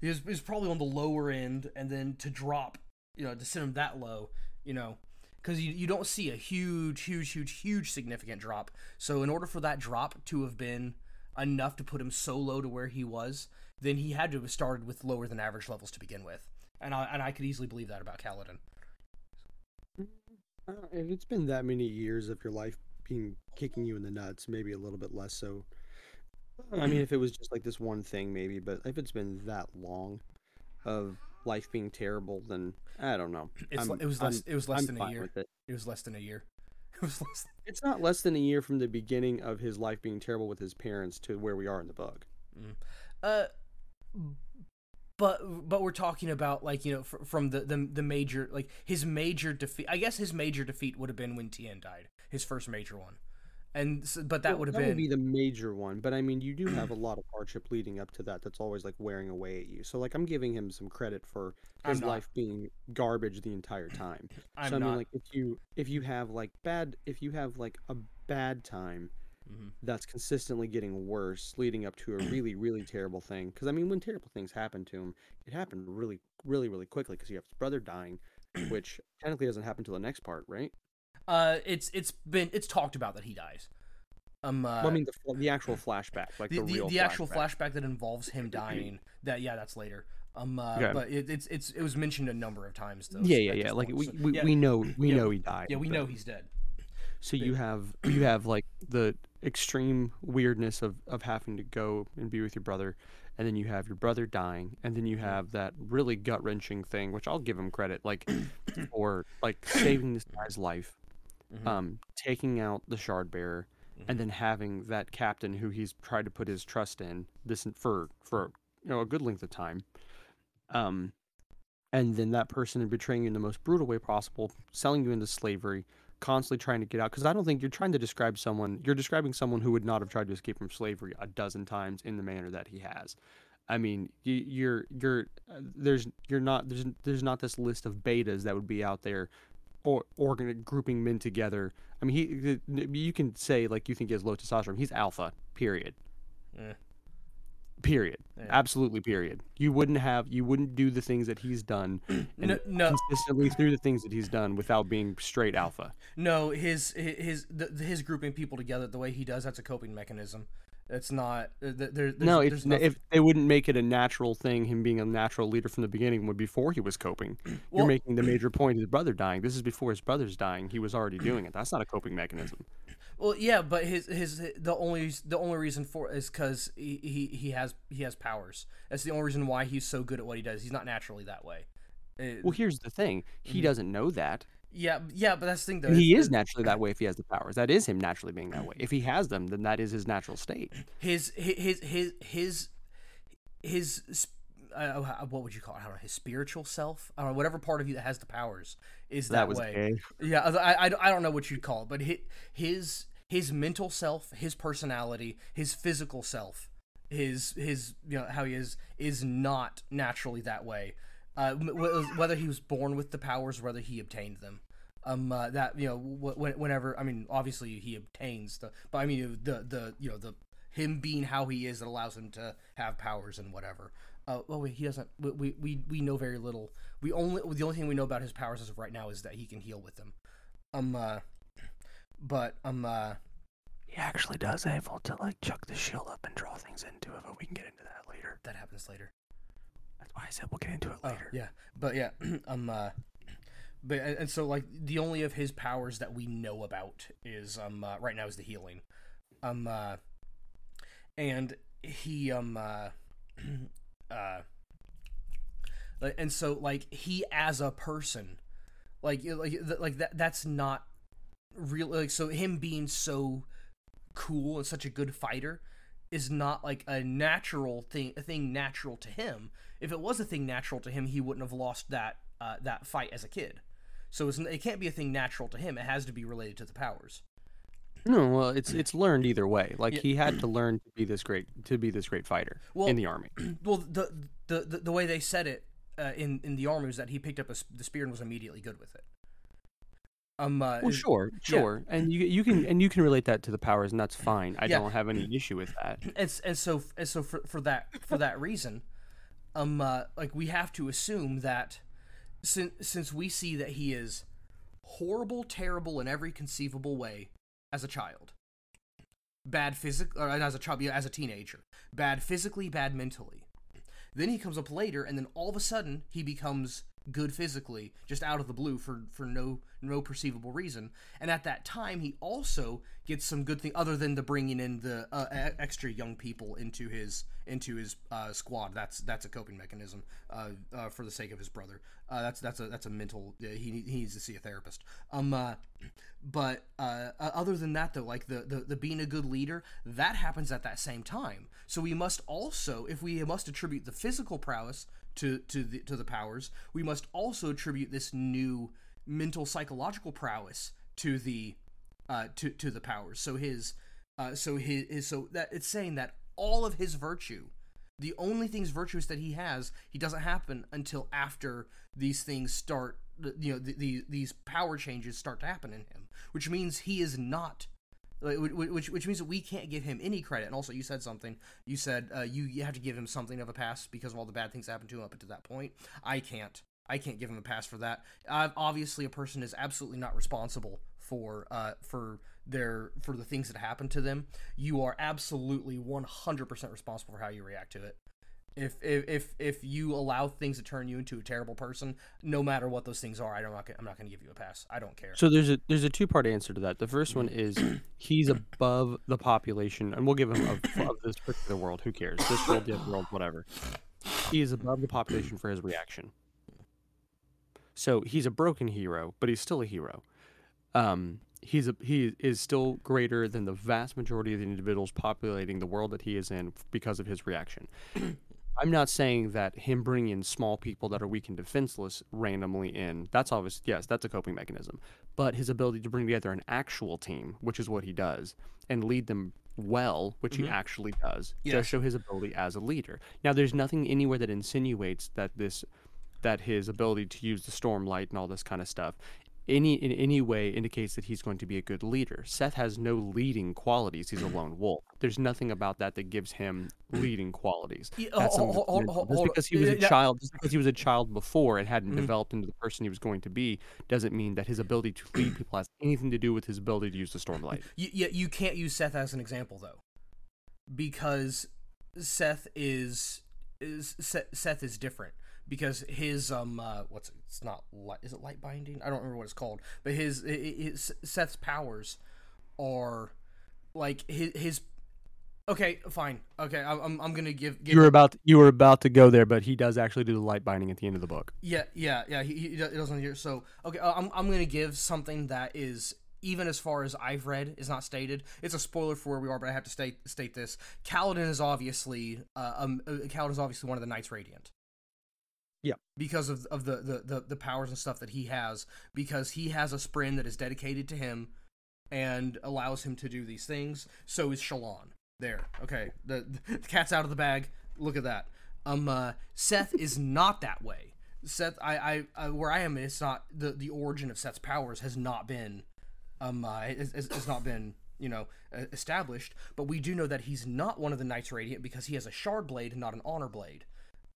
[SPEAKER 2] he was, he was probably on the lower end, and then to drop, you know, to send him that low, you know, because you, you don't see a huge, huge, huge, huge significant drop. So, in order for that drop to have been enough to put him so low to where he was, then he had to have started with lower than average levels to begin with. And I, and I could easily believe that about Kaladin.
[SPEAKER 3] Uh, if it's been that many years of your life being kicking you in the nuts, maybe a little bit less so. I mean, if it was just like this one thing, maybe, but if it's been that long of life being terrible, then I don't know.
[SPEAKER 2] It's, it was
[SPEAKER 3] I'm-
[SPEAKER 2] less. It was less
[SPEAKER 3] I'm
[SPEAKER 2] than a year.
[SPEAKER 3] it.
[SPEAKER 2] It was less than a year. (laughs) It was less.
[SPEAKER 3] It's not less than a year from the beginning of his life being terrible with his parents to where we are in the book.
[SPEAKER 2] Uh, but but we're talking about like you know fr- from the, the the major like his major defeat. I guess his major defeat would have been when Tien died, his first major one, and s- but that
[SPEAKER 3] Well,
[SPEAKER 2] would have
[SPEAKER 3] that
[SPEAKER 2] been
[SPEAKER 3] would be the major one, but I mean, you do have a lot of hardship leading up to that. That's always like wearing away at you. So like, I'm giving him some credit for his life being garbage the entire time.
[SPEAKER 2] I'm
[SPEAKER 3] so I
[SPEAKER 2] not.
[SPEAKER 3] mean, like, if you if you have like bad, if you have like a bad time
[SPEAKER 2] Mhm.
[SPEAKER 3] that's consistently getting worse, leading up to a (clears throat) really really terrible thing. Because I mean, when terrible things happen to him, it happened really really really quickly. Because you have his brother dying, (clears throat) which technically doesn't happen till the next part, right?
[SPEAKER 2] uh it's it's been it's talked about that he dies. Um, uh,
[SPEAKER 3] well, I mean, the, the actual (clears throat) flashback, like
[SPEAKER 2] the,
[SPEAKER 3] the,
[SPEAKER 2] the,
[SPEAKER 3] real
[SPEAKER 2] the actual
[SPEAKER 3] flashback.
[SPEAKER 2] flashback that involves him dying. That yeah, that's later. Um, uh, but it, it's it's it was mentioned a number of times though.
[SPEAKER 1] Yeah, yeah, yeah. Like
[SPEAKER 2] point,
[SPEAKER 1] we,
[SPEAKER 2] so-
[SPEAKER 1] we,
[SPEAKER 2] yeah,
[SPEAKER 1] we know we
[SPEAKER 2] yeah,
[SPEAKER 1] know he died.
[SPEAKER 2] yeah, we
[SPEAKER 1] but-
[SPEAKER 2] know he's dead.
[SPEAKER 1] So you have you have like the extreme weirdness of of having to go and be with your brother, and then you have your brother dying, and then you have that really gut wrenching thing, which I'll give him credit, like (coughs) for like saving this guy's life,
[SPEAKER 2] Mhm.
[SPEAKER 1] um, taking out the shard bearer,
[SPEAKER 2] Mhm.
[SPEAKER 1] and then having that captain who he's tried to put his trust in this for for you know a good length of time, um, and then that person betraying you in the most brutal way possible, selling you into slavery, constantly trying to get out. Because I don't think you're trying to describe someone. You're describing someone who would not have tried to escape from slavery a dozen times in the manner that he has. I mean, you, you're you're uh, there's you're not there's there's not this list of betas that would be out there, or organ grouping men together. I mean, he you can say like you think he has low testosterone. He's alpha. Period.
[SPEAKER 2] Eh.
[SPEAKER 1] Period.
[SPEAKER 2] Yeah.
[SPEAKER 1] Absolutely. Period. You wouldn't have. You wouldn't do the things that he's done (clears throat) and
[SPEAKER 2] No, no,
[SPEAKER 1] consistently through the things that he's done without being straight alpha.
[SPEAKER 2] no. His his his, the, his grouping people together the way he does that's a coping mechanism. It's not. uh, There, there's,
[SPEAKER 1] no,
[SPEAKER 2] there's nothing-
[SPEAKER 1] if they wouldn't make it a natural thing, him being a natural leader from the beginning, would before he was coping. (clears throat)
[SPEAKER 2] Well-
[SPEAKER 1] You're making the major point: his brother dying. This is before his brother's dying. He was already doing it. That's not a coping mechanism.
[SPEAKER 2] Well, yeah, but his his the only the only reason for is because he, he he has he has powers. That's the only reason why he's so good at what he does. He's not naturally that way. Uh,
[SPEAKER 1] Well, here's the thing: he
[SPEAKER 2] Mhm.
[SPEAKER 1] doesn't know that.
[SPEAKER 2] yeah, yeah, but that's the thing though.
[SPEAKER 1] He
[SPEAKER 2] is-
[SPEAKER 1] naturally that way if he has the powers. That is him naturally being that way. If he has them, then that is his natural state.
[SPEAKER 2] his his his his his uh, what would you call it? I don't know. His spiritual self. I don't know. Whatever part of you that has the powers is that,
[SPEAKER 1] That was
[SPEAKER 2] way.
[SPEAKER 1] gay.
[SPEAKER 2] Yeah, I, I, I don't know what you'd call it, but hi- his his mental self, his personality, his physical self, his his you know how he is is not naturally that way. Uh, whether he was born with the powers, whether he obtained them. Um, uh, that you know, wh- wh- whenever I mean, obviously he obtains the, but I mean the the you know the him being how he is that allows him to have powers and whatever. Uh, well, wait, he doesn't. We we we know very little. We only the only thing we know about his powers as of right now is that he can heal with them. Um, uh, but um, uh,
[SPEAKER 1] He actually does able to like chuck the shield up and draw things into it, but we can get into that later.
[SPEAKER 2] that happens later.
[SPEAKER 1] That's why I said we'll get into it
[SPEAKER 2] Oh,
[SPEAKER 1] later.
[SPEAKER 2] yeah, but yeah, (clears throat) um, uh, (clears throat) but and, so like the only of his powers that we know about is um uh, right now is the healing, um uh, and he um uh, (clears throat) uh, and so like he as a person, like like like that that's not real like so him being so cool and such a good fighter is not like a natural thing a thing natural to him if it was a thing natural to him he wouldn't have lost that uh, that fight as a kid so it's, it can't be a thing natural to him it has to be related to the powers
[SPEAKER 1] No, well, it's it's learned either way. Like
[SPEAKER 2] Yeah.
[SPEAKER 1] he had to learn to be this great to be this great fighter
[SPEAKER 2] Well,
[SPEAKER 1] in the army. (clears throat)
[SPEAKER 2] well the the the, the way they said it uh, in in the army was that he picked up a, the spear and was immediately good with it um uh,
[SPEAKER 1] Well,
[SPEAKER 2] is-
[SPEAKER 1] sure, sure, and you you can and you can relate that to the powers, and that's fine. I
[SPEAKER 2] Yeah.
[SPEAKER 1] don't have any issue with that.
[SPEAKER 2] and, s- and so and so for, for that for that reason um uh, like we have to assume that since since we see that he is horrible terrible in every conceivable way as a child bad physic or as a child as a teenager bad physically bad mentally then he comes up later and then all of a sudden he becomes good physically just out of the blue for for no no perceivable reason. And at that time he also gets some good thing other than the bringing in the uh, extra young people into his into his uh, squad. That's that's a coping mechanism uh, uh, for the sake of his brother. Uh, that's that's a that's a mental uh, he, he needs to see a therapist. Um but uh, other than that though like the, the the being a good leader that happens at that same time. So we must also if we must attribute the physical prowess to to the to the powers. We must also attribute this new mental psychological prowess to the uh to to the powers. So his uh so his, his so that it's saying that all of his virtue the only things virtuous that he has he doesn't happen until after these things start you know the, the, these power changes start to happen in him which means he is not which which means that we can't give him any credit. And also you said something. You said uh, you, you have to give him something of a pass because of all the bad things that happened to him up to that point. I can't. I can't give him a pass for that. Uh, obviously a person is absolutely not responsible for uh, for their for the things that happen to them. You are absolutely 100% responsible for how you react to it if if if, if you allow things to turn you into a terrible person no matter what those things are i'm not gonna, i'm not going to give you a pass i don't care
[SPEAKER 1] So there's a there's a two part answer to that. The first one is (clears throat) he's above the population, and we'll give him of, of this particular world. Who cares? This world, the other world, whatever. He is above the population for his reaction. So he's a broken hero, but he's still a hero. Um, he's a, he is still greater than the vast majority of the individuals populating the world that he is in because of his reaction. I'm not saying that him bringing in small people that are weak and defenseless randomly in, that's obvious. Yes, that's a coping mechanism. But his ability to bring together an actual team, which is what he does, and lead them well, which he mm-hmm. actually does,
[SPEAKER 2] Yes.
[SPEAKER 1] does show his ability as a leader. Now, there's nothing anywhere that insinuates that this, that his ability to use the stormlight and all this kind of stuff any in any way indicates that he's going to be a good leader. Szeth has no leading qualities. He's a (clears throat) lone wolf. There's nothing about that that gives him leading qualities.
[SPEAKER 2] Yeah,
[SPEAKER 1] That's
[SPEAKER 2] hol-
[SPEAKER 1] something
[SPEAKER 2] hol-
[SPEAKER 1] that's
[SPEAKER 2] hol-
[SPEAKER 1] mental.
[SPEAKER 2] hol-
[SPEAKER 1] just because he was a
[SPEAKER 2] Yeah,
[SPEAKER 1] child, just because he was a child before and hadn't
[SPEAKER 2] Mhm.
[SPEAKER 1] developed into the person he was going to be, doesn't mean that his ability to lead (clears throat) people has anything to do with his ability to use the Stormlight.
[SPEAKER 2] You, yeah, you can't use Szeth as an example though, because Szeth is is Szeth is different because his um uh, what's it? it's not light is it light binding I don't remember what it's called but his, his Szeth's powers are like his his okay fine okay I'm I'm, gonna give give
[SPEAKER 1] You were about you were about to go there, but he does actually do the light binding at the end of the book.
[SPEAKER 2] Yeah, yeah, yeah. He, he doesn't hear. So okay, uh, I'm I'm gonna give something that is even as far as I've read is not stated. It's a spoiler for where we are, but I have to state state this. Kaladin is obviously uh, um uh, Kaladin is obviously one of the Knights Radiant.
[SPEAKER 3] Yeah.
[SPEAKER 2] Because of of the, the the the powers and stuff that he has, because he has a spren that is dedicated to him, and allows him to do these things. So is Shallan. There. Okay. The, the cat's out of the bag. Look at that. Um. Uh, Szeth is not that way. Szeth, I, I, I, where I am, it's not the the origin of Szeth's powers has not been, um, uh, has, has not been you know established. But we do know that he's not one of the Knights Radiant because he has a Shard Blade and not an Honor Blade.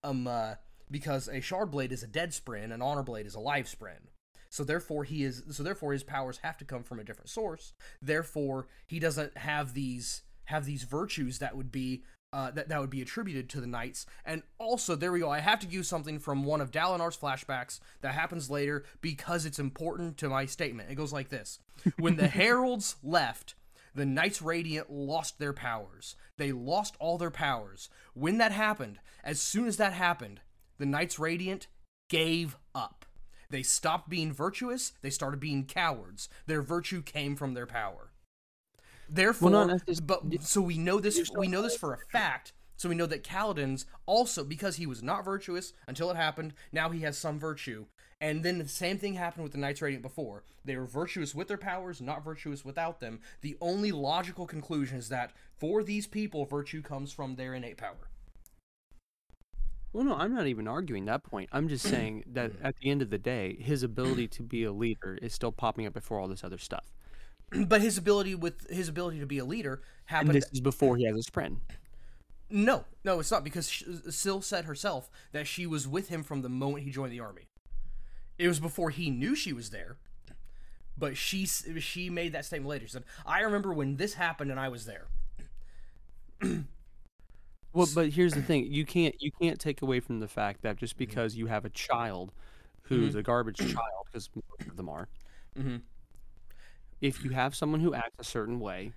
[SPEAKER 2] Um, uh, because a Shard Blade is a dead spren, an Honor Blade is a live spren. So therefore he is so therefore his powers have to come from a different source. Therefore he doesn't have these have these virtues that would be uh, that that would be attributed to the knights. And also there we go. I have to use something from one of Dalinar's flashbacks that happens later because it's important to my statement. It goes like this: (laughs) When the heralds left. The Knights Radiant lost their powers. They lost all their powers. When that happened, as soon as that happened, the Knights Radiant gave up. They stopped being virtuous, they started being cowards. Their virtue came from their power. Therefore,
[SPEAKER 1] necess-
[SPEAKER 2] but so we know this we know this for a fact. So we know that Kaladin's also because he was not virtuous until it happened, now he has some virtue. And then the same thing happened with the Knights Radiant before. They were virtuous with their powers, not virtuous without them. The only logical conclusion is that for these people, virtue comes from their innate power.
[SPEAKER 1] Well, no, I'm not even arguing that point. I'm just saying that mm. at the end of the day, his mm. ability to be a leader is still popping up before all this other stuff. (clears throat)
[SPEAKER 2] but his ability with his ability to be a leader
[SPEAKER 1] And
[SPEAKER 2] happened
[SPEAKER 1] this is before he has a spren.
[SPEAKER 2] No, no, it's not because sh- uh, Syl said herself that she was with him from the moment he joined the army. It was before he knew she was there, but she she made that statement later. She said, "I remember when this happened and I was there." (clears throat)
[SPEAKER 1] Well, but here's the thing: you can't you (clears throat) can't take away from the fact that just because you have a child who's a garbage (clears throat) child, because most of them are,
[SPEAKER 2] Mhm.
[SPEAKER 1] if you have someone who acts a certain way,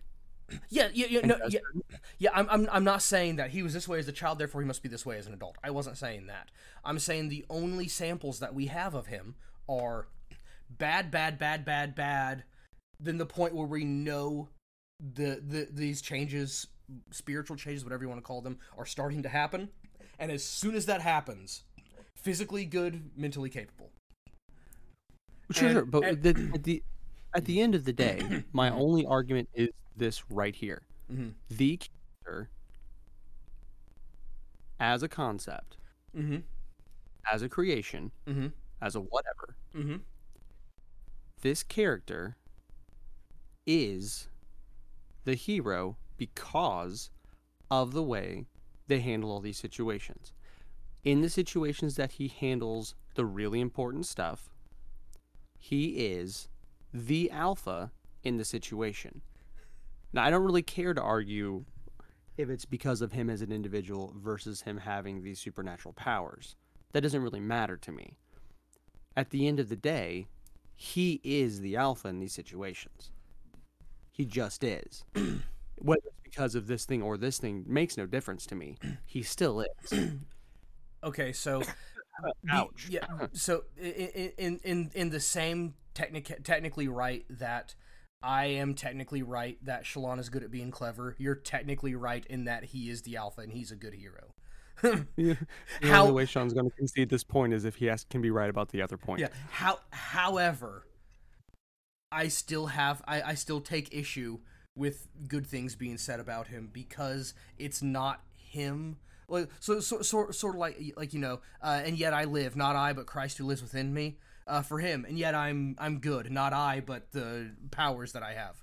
[SPEAKER 2] Yeah, yeah, yeah, no, yeah, yeah. I'm, I'm, I'm not saying that he was this way as a child, therefore he must be this way as an adult. I wasn't saying that. I'm saying the only samples that we have of him are bad, bad, bad, bad, bad. Then the point where we know the, the these changes, spiritual changes, whatever you want to call them, are starting to happen. And as soon as that happens, physically good, mentally capable.
[SPEAKER 1] sure,
[SPEAKER 2] And-
[SPEAKER 1] sure, but
[SPEAKER 2] and-
[SPEAKER 1] the, at the at the end of the day, (clears throat) my only argument is this right here:
[SPEAKER 2] Mhm.
[SPEAKER 1] the character, as a concept,
[SPEAKER 2] Mm-hmm.
[SPEAKER 1] as a creation,
[SPEAKER 2] Mm-hmm.
[SPEAKER 1] as a whatever,
[SPEAKER 2] Mm-hmm.
[SPEAKER 1] this character is the hero because of the way they handle all these situations. In the situations that he handles the really important stuff, he is the alpha in the situation. Now, I don't really care to argue if it's because of him as an individual versus him having these supernatural powers. That doesn't really matter to me. At the end of the day, he is the alpha in these situations. He just is. (clears throat) Whether it's because of this thing or this thing makes no difference to me. (clears throat) He still is. (clears throat)
[SPEAKER 2] Okay, so (laughs) the-
[SPEAKER 1] Ouch.
[SPEAKER 2] yeah, (laughs) so in in in the same technic technically right that I am technically right that Shallan is good at being clever. You're technically right in that he is the alpha and he's a good hero. (laughs)
[SPEAKER 1] the
[SPEAKER 2] How-
[SPEAKER 1] only way Sean's going to concede this point is if he has, can be right about the other point.
[SPEAKER 2] Yeah. How however, I still have I, I still take issue with good things being said about him because it's not him. Like so, so, so sort of like like you know, uh, and yet I live, not I, but Christ who lives within me. uh, for him, and yet I'm I'm good. Not I, but the powers that I have.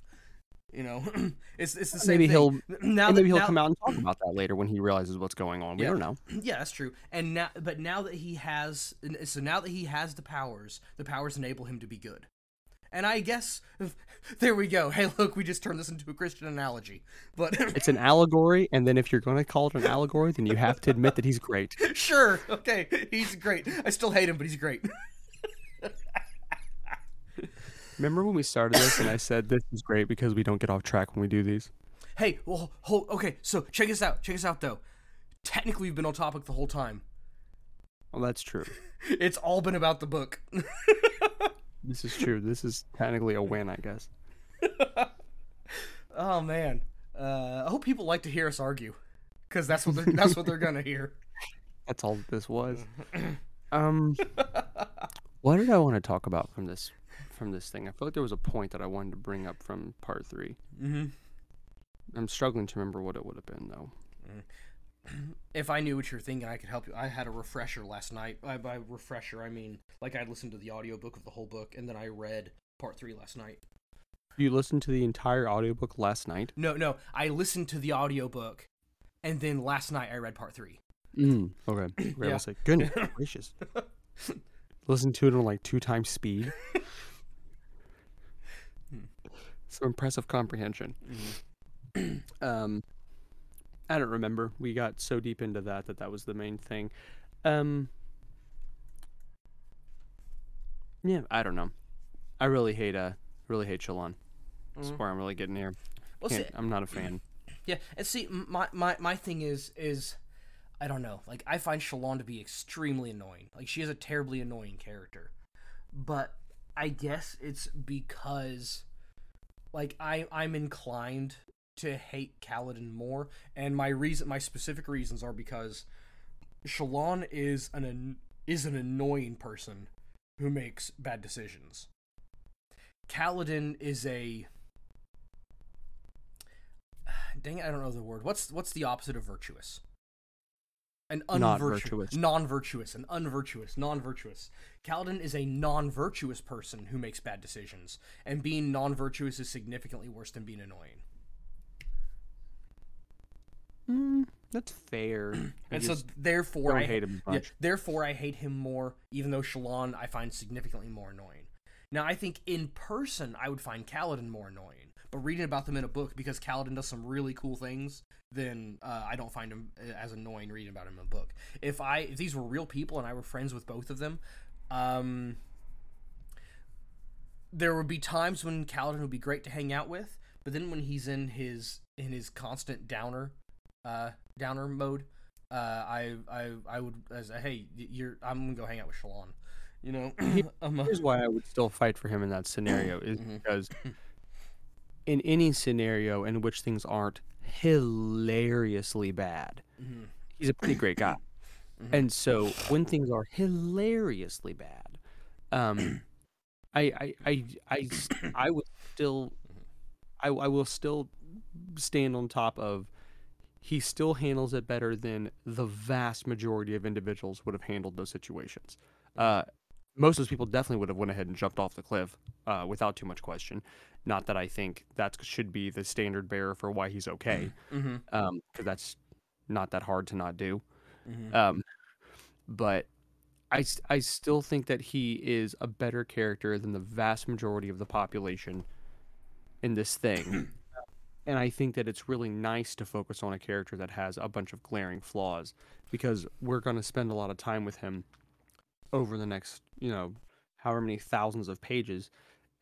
[SPEAKER 2] You know, (clears throat) it's it's the same
[SPEAKER 1] maybe
[SPEAKER 2] thing.
[SPEAKER 1] he'll
[SPEAKER 2] now that-
[SPEAKER 1] maybe he'll
[SPEAKER 2] now-
[SPEAKER 1] come out and talk about that later when he realizes what's going on. We
[SPEAKER 2] Yeah.
[SPEAKER 1] don't know. (clears throat)
[SPEAKER 2] Yeah, that's true. And now, but now that he has, so now that he has the powers, the powers enable him to be good. And I guess (laughs) there we go. (laughs) Hey, look, we just turned this into a Christian analogy. But (laughs)
[SPEAKER 1] It's an allegory, and then if you're going to call it an allegory, then you have to admit that he's great.
[SPEAKER 2] sure, okay, he's great. I still hate him, but he's great.
[SPEAKER 1] Remember when we started this and I said this is great because we don't get off track when we do these?
[SPEAKER 2] Hey, well, hold. Okay, so check us out. Check us out, though. Technically, we've been on topic the whole time.
[SPEAKER 1] Well, that's true.
[SPEAKER 2] It's all been about the book.
[SPEAKER 1] This is true. This is technically a win, I guess. (laughs)
[SPEAKER 2] oh man, uh, I hope people like to hear us argue, because that's what they're that's what they're gonna hear. (laughs)
[SPEAKER 1] That's all this was. (clears throat) Um, (laughs) what did I want to talk about from this from this thing? I feel like there was a point that I wanted to bring up from part three.
[SPEAKER 2] Mm-hmm.
[SPEAKER 1] I'm struggling to remember what it would have been though.
[SPEAKER 2] If I knew what you're thinking, I could help you. I had a refresher last night. By, by refresher, I mean like I listened to the audiobook of the whole book, and then I read part three last night.
[SPEAKER 1] You listened to the entire audiobook last night.
[SPEAKER 2] No, no, I listened to the audiobook, and then last night I read part three.
[SPEAKER 1] Mm, okay. (clears throat) okay I
[SPEAKER 2] Yeah.
[SPEAKER 1] was like, goodness gracious. (laughs) Listen to it on like two times speed. (laughs) Some impressive comprehension. Um, I don't remember. We got so deep into that that that was the main thing. Um, yeah, I don't know. I really hate uh, really hate Shallan. That's
[SPEAKER 2] Mhm.
[SPEAKER 1] where I'm really getting here.
[SPEAKER 2] Well, see,
[SPEAKER 1] I'm not a fan. (laughs)
[SPEAKER 2] yeah, and see, my my my thing is is I don't know. Like I find Shallan to be extremely annoying. Like she is a terribly annoying character, but I guess it's because like I I'm inclined to hate Kaladin more, and my reason my specific reasons are because Shallan is an an is an annoying person who makes bad decisions. Kaladin is a (sighs) dang it, I don't know the word. What's what's the opposite of virtuous? An unvirtuous, non-virtuous, an unvirtuous, non-virtuous. Kaladin is a non-virtuous person who makes bad decisions, and being non-virtuous is significantly worse than being annoying.
[SPEAKER 1] Mm, that's fair. (clears throat)
[SPEAKER 2] And so, therefore, I
[SPEAKER 1] hate him as
[SPEAKER 2] yeah, therefore, I hate him more, even though Shallan I find significantly more annoying. Now, I think in person I would find Kaladin more annoying, but reading about them in a book because Kaladin does some really cool things, then uh, I don't find him uh, as annoying reading about him in a book. If I if these were real people and I were friends with both of them, um, there would be times when Kaladin would be great to hang out with, but then when he's in his in his constant downer uh, downer mode, uh, I I I would as a, hey you're I'm gonna go hang out with Shallan, you know. (clears throat) (laughs) um, uh,
[SPEAKER 1] Here's why I would still fight for him in that scenario (clears throat) is
[SPEAKER 2] Mhm.
[SPEAKER 1] because (clears throat) in any scenario in which things aren't hilariously bad,
[SPEAKER 2] mhm,
[SPEAKER 1] he's a pretty great guy.
[SPEAKER 2] Mhm.
[SPEAKER 1] And so when things are hilariously bad, um, I, I, I, I, I would still, I, I will still stand on top of. He still handles it better than the vast majority of individuals would have handled those situations. Uh, most of those people definitely would have went ahead and jumped off the cliff uh, without too much question. Not that I think that should be the standard bearer for why he's okay, because that's not that hard to not do.
[SPEAKER 2] mhm.
[SPEAKER 1] Um, but I, I still think that he is a better character than the vast majority of the population in this thing. (clears throat) and I think that it's really nice to focus on a character that has a bunch of glaring flaws because we're going to spend a lot of time with him over the next, you know, however many thousands of pages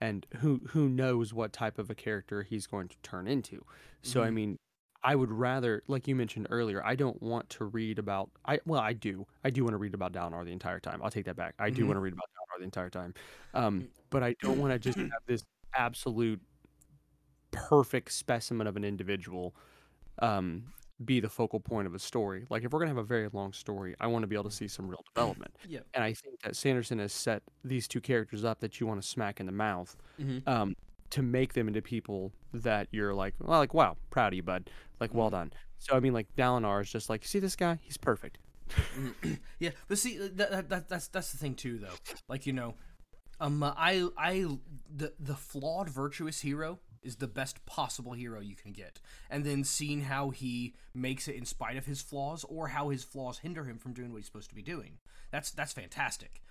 [SPEAKER 1] and who who knows what type of a character he's going to turn into. So I
[SPEAKER 2] Mhm.
[SPEAKER 1] mean, I would rather, like you mentioned earlier, I don't want to read about. I well, I do. I do want to read about Dalinar the entire time. I'll take that back. I do
[SPEAKER 2] Mhm.
[SPEAKER 1] want to read about Dalinar the entire time, um, but I don't want to just (clears throat) have this absolute perfect specimen of an individual um, be the focal point of a story. Like if we're gonna have a very long story, I want to be able to see some real development. (clears throat)
[SPEAKER 2] Yeah.
[SPEAKER 1] And I think that Sanderson has set these two characters up that you want to smack in the mouth
[SPEAKER 2] Mhm.
[SPEAKER 1] um, to make them into people that you're like, well, like, wow, proud of you, bud. Like, well
[SPEAKER 2] Mm-hmm.
[SPEAKER 1] done. So I mean, like Dalinar is just like, see this guy? He's perfect. (clears throat)
[SPEAKER 2] yeah, but see, that, that, that that's that's the thing too, though. Like you know, Um, uh, I, I, the the flawed virtuous hero is the best possible hero you can get, and then seeing how he makes it in spite of his flaws, or how his flaws hinder him from doing what he's supposed to be doing. That's that's fantastic.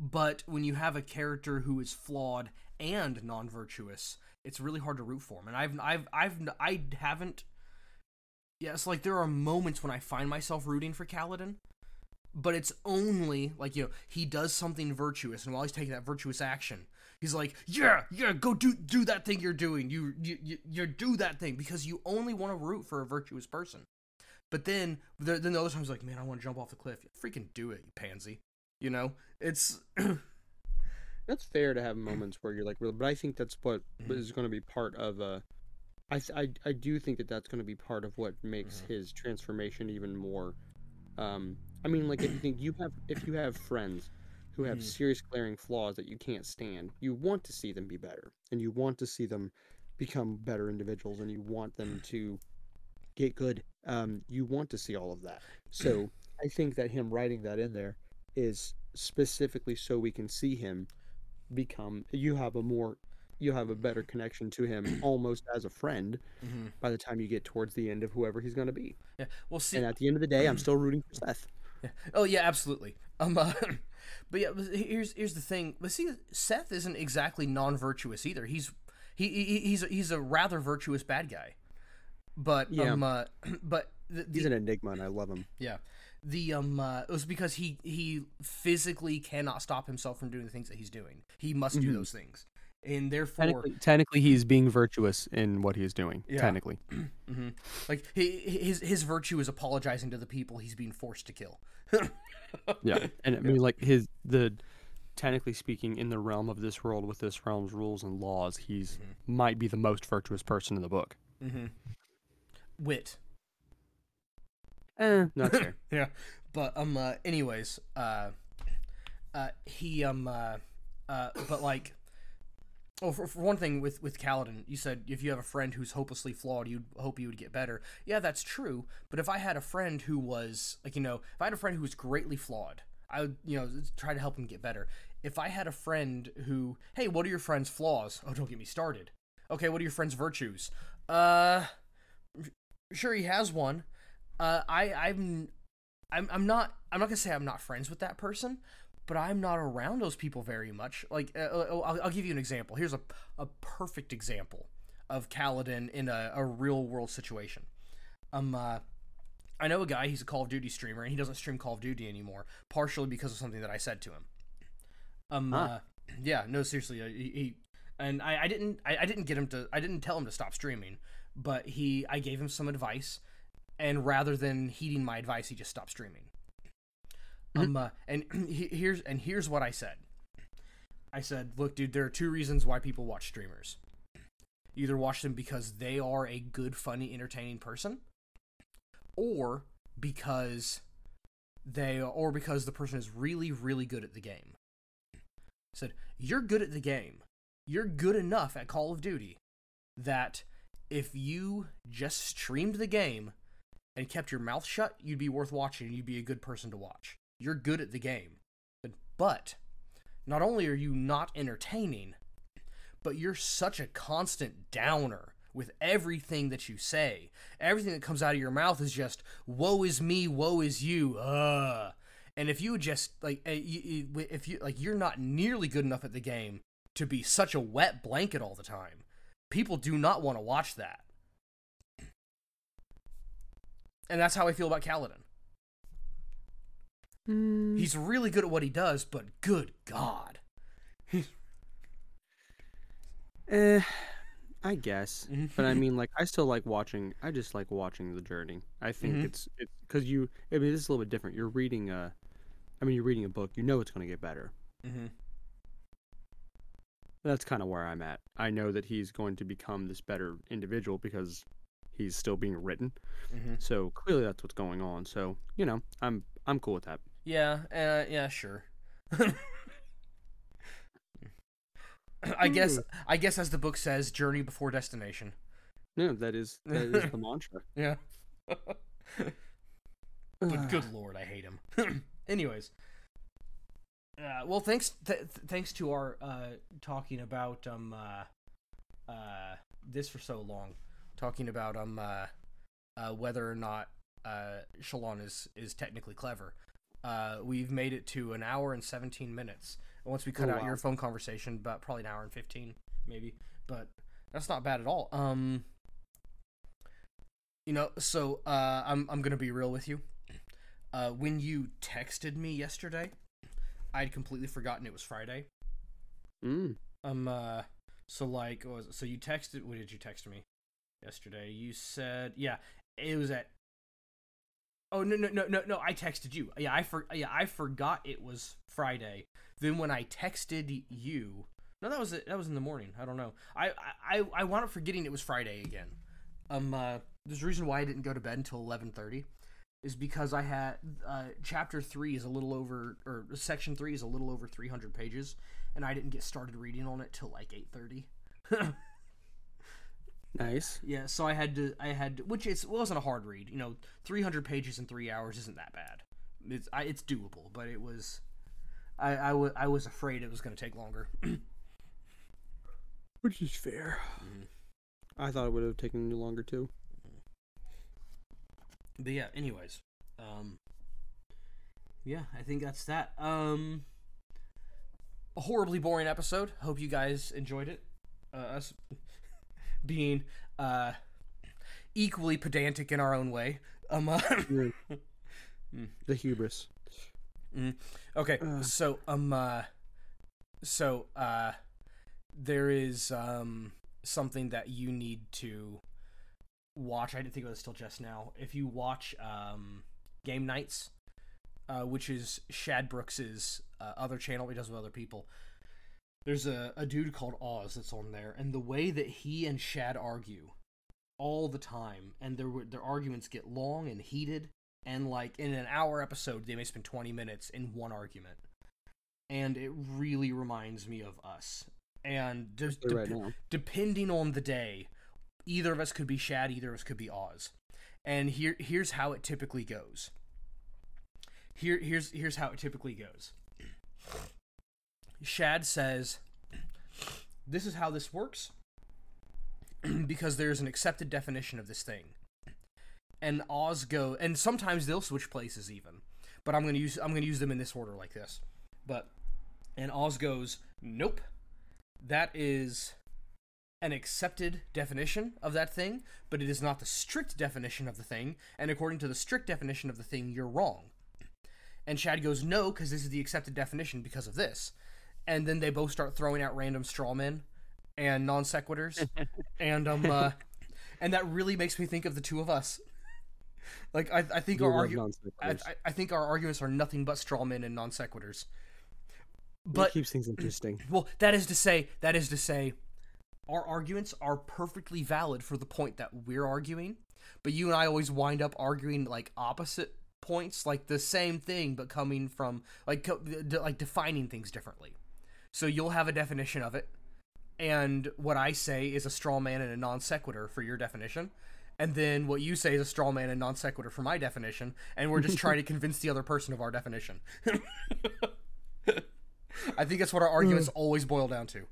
[SPEAKER 2] But when you have a character who is flawed and non-virtuous, it's really hard to root for him. And I've I've I've I haven't. Yeah, like there are moments when I find myself rooting for Kaladin, but it's only like you know he does something virtuous, and while he's taking that virtuous action, he's like, yeah, yeah, go do do that thing you're doing. You you you, you do that thing because you only want to root for a virtuous person. But then the, then the other times like, man, I want to jump off the cliff. Freaking do it, you pansy. You know, it's (clears throat)
[SPEAKER 1] That's fair to have (clears throat) moments where you're like, but I think that's what
[SPEAKER 2] Mhm.
[SPEAKER 1] is going to be part of uh I, I I do think that that's going to be part of what makes
[SPEAKER 2] Mhm.
[SPEAKER 1] his transformation even more. Um, I mean, like if you think you have if you have friends who have
[SPEAKER 2] Mhm.
[SPEAKER 1] serious glaring flaws that you can't stand, you want to see them be better, and you want to see them become better individuals, and you want them (sighs) to get good. Um, you want to see all of that. So (clears throat) I think that him writing that in there is specifically so we can see him become. You have a more, you have a better connection to him, (clears throat) almost as a friend.
[SPEAKER 2] Mhm.
[SPEAKER 1] By the time you get towards the end of whoever he's going to be,
[SPEAKER 2] yeah. Well, see,
[SPEAKER 1] and at the end of the day, I'm (clears throat) still rooting for Szeth.
[SPEAKER 2] Oh yeah, absolutely. Um, uh, but yeah, here's here's the thing. But see, Szeth isn't exactly non-virtuous either. He's he, he he's he's a rather virtuous bad guy. But
[SPEAKER 1] Yeah.
[SPEAKER 2] um, uh, (clears throat) but the,
[SPEAKER 1] He's an enigma, and I love him.
[SPEAKER 2] yeah, the um, uh, it was because he he physically cannot stop himself from doing the things that he's doing. He must do
[SPEAKER 1] Mhm.
[SPEAKER 2] those things, and therefore,
[SPEAKER 4] Technically, technically, he's being virtuous in what he's doing.
[SPEAKER 2] Yeah.
[SPEAKER 4] Technically, (clears throat)
[SPEAKER 2] Mhm. like he, his his virtue is apologizing to the people he's being forced to kill.
[SPEAKER 4] Yeah. (laughs) And I mean, like his the technically speaking, in the realm of this world with this realm's rules and laws, he's
[SPEAKER 2] Mhm.
[SPEAKER 4] might be the most virtuous person in the book.
[SPEAKER 2] mm-hmm. Wit.
[SPEAKER 4] Eh, not (laughs) fair.
[SPEAKER 2] yeah but um uh, anyways uh uh he um uh, uh but like oh for, for one thing with with Kaladin you said if you have a friend who's hopelessly flawed you'd hope he would get better. Yeah that's true but if I had a friend who was like you know if I had a friend who was greatly flawed I would you know try to help him get better. If I had a friend who hey what are your friend's flaws? Oh don't get me started. Okay what are your friend's virtues? Uh sure he has one. Uh, I I'm I'm I'm not I'm not gonna say I'm not friends with that person, but I'm not around those people very much. Like uh, uh, I'll, I'll give you an example. Here's a a perfect example of Kaladin in a, a real world situation. Um, uh, I know a guy. He's a Call of Duty streamer, and he doesn't stream Call of Duty anymore, partially because of something that I said to him. Um,
[SPEAKER 4] Huh.
[SPEAKER 2] uh, (clears throat) yeah, no, seriously, uh, he, he and I, I didn't I, I didn't get him to I didn't tell him to stop streaming, but he I gave him some advice and rather than heeding my advice, he just stopped streaming. Um, uh, and (clears throat) he, here's and here's what I said. I said, "Look, dude, there are two reasons why people watch streamers. Either watch them because they are a good, funny, entertaining person, or because they or because the person is really, really good at the game." I said, "You're good at the game. You're good enough at Call of Duty that if you just streamed the game." and kept your mouth shut, you'd be worth watching and you'd be a good person to watch. You're good at the game. But not only are you not entertaining, but you're such a constant downer with everything that you say. Everything that comes out of your mouth is just woe is me, woe is you. Uh. And if you just like eh, if you like you're not nearly good enough at the game to be such a wet blanket all the time. People do not want to watch that. And that's how I feel about Kaladin. He's really good at what he does, but good God. (laughs)
[SPEAKER 1] Eh, I guess.
[SPEAKER 2] Mhm.
[SPEAKER 1] But I (laughs) mean, like, I still like watching. I just like watching the journey. I think
[SPEAKER 2] Mhm.
[SPEAKER 1] it's it's because you. I mean, this is a little bit different. You're reading a. I mean, you're reading a book. You know it's going to get better.
[SPEAKER 2] Mm-hmm.
[SPEAKER 1] That's kind of where I'm at. I know that he's going to become this better individual because he's still being written.
[SPEAKER 2] Mm-hmm.
[SPEAKER 1] So clearly that's what's going on. So you know, I'm I'm cool with that.
[SPEAKER 2] Yeah, uh, yeah, sure. (laughs) I guess I guess as the book says, journey before destination.
[SPEAKER 1] No, that is that is the (laughs) mantra.
[SPEAKER 2] Yeah. (sighs) but good lord, I hate him. (clears throat) Anyways. Uh, well, thanks th- th- thanks to our uh, talking about um uh, uh, this for so long, talking about um uh, uh, whether or not uh, Shallan is is technically clever. Uh, we've made it to an hour and seventeen minutes. And once we cut
[SPEAKER 3] Oh,
[SPEAKER 2] out
[SPEAKER 3] wow.
[SPEAKER 2] your phone conversation, about probably an hour and fifteen, maybe. But that's not bad at all. Um, you know, so uh, I'm I'm gonna be real with you. Uh, when you texted me yesterday, I'd completely forgotten it was Friday.
[SPEAKER 3] Mm.
[SPEAKER 2] Um, uh, so like, what was it? so you texted? What did you text me yesterday? You said, yeah, it was at. Oh no no no no no! I texted you. Yeah, I for yeah I forgot it was Friday. Then when I texted you, no, that was it. That was in the morning. I don't know. I I I wound up forgetting it was Friday again. Um, uh, there's a reason why I didn't go to bed until eleven thirty, is because I had uh, chapter three is a little over or section three is a little over three hundred pages, and I didn't get started reading on it till like eight thirty. (laughs)
[SPEAKER 3] Nice.
[SPEAKER 2] Yeah, so I had to, I had, to, which it wasn't a hard read. You know, three hundred pages in three hours isn't that bad. It's I, it's doable, but it was, I I wa- I was afraid it was going to take longer. (clears throat)
[SPEAKER 3] Which is fair.
[SPEAKER 2] Mhm.
[SPEAKER 3] I thought it would have taken you longer too.
[SPEAKER 2] but yeah, anyways, um, yeah, I think that's that. Um, a horribly boring episode. Hope you guys enjoyed it. Uh, us being uh equally pedantic in our own way. Um. uh,
[SPEAKER 3] You're- (laughs)
[SPEAKER 2] Mm.
[SPEAKER 3] the hubris.
[SPEAKER 2] Okay,
[SPEAKER 3] Ugh.
[SPEAKER 2] so um, uh, so uh, there is um something that you need to watch. I didn't think of this till just now. If you watch um Game Nights, uh, which is Shad Brooks's uh, other channel, he does with other people. There's a, a dude called Oz that's on there, and the way that he and Shad argue all the time, and their their arguments get long and heated, and like in an hour episode they may spend 20 minutes in one argument. And it really reminds me of us. And
[SPEAKER 3] Especially right
[SPEAKER 2] depending on the day either of us could be shad either of us could be oz. And here here's how it typically goes. Here here's here's how it typically goes shad says this is how this works (clears throat) because there's an accepted definition of this thing and Oz go, and sometimes they'll switch places even. But I'm gonna use I'm gonna use them in this order like this. But and Oz goes, nope, that is an accepted definition of that thing, but it is not the strict definition of the thing. And according to the strict definition of the thing, you're wrong. And Shad goes, no, because this is the accepted definition because of this. And then they both start throwing out random straw men and non sequiturs, (laughs) and um, uh, and that really makes me think of the two of us. Like I, I think
[SPEAKER 3] You
[SPEAKER 2] our argu- I. I- think our arguments are nothing but straw men and non sequiturs.
[SPEAKER 3] It
[SPEAKER 2] But
[SPEAKER 3] keeps things interesting. (clears throat)
[SPEAKER 2] well, that is to say, that is to say, our arguments are perfectly valid for the point that we're arguing. But you and I always wind up arguing like opposite points, like the same thing, but coming from like co- d- like defining things differently. So you'll have a definition of it, and what I say is a straw man and a non sequitur for your definition. And then what you say is a straw man and non sequitur for my definition, and we're just trying to (laughs) convince the other person of our definition. (laughs) I think that's what our arguments always boil down to.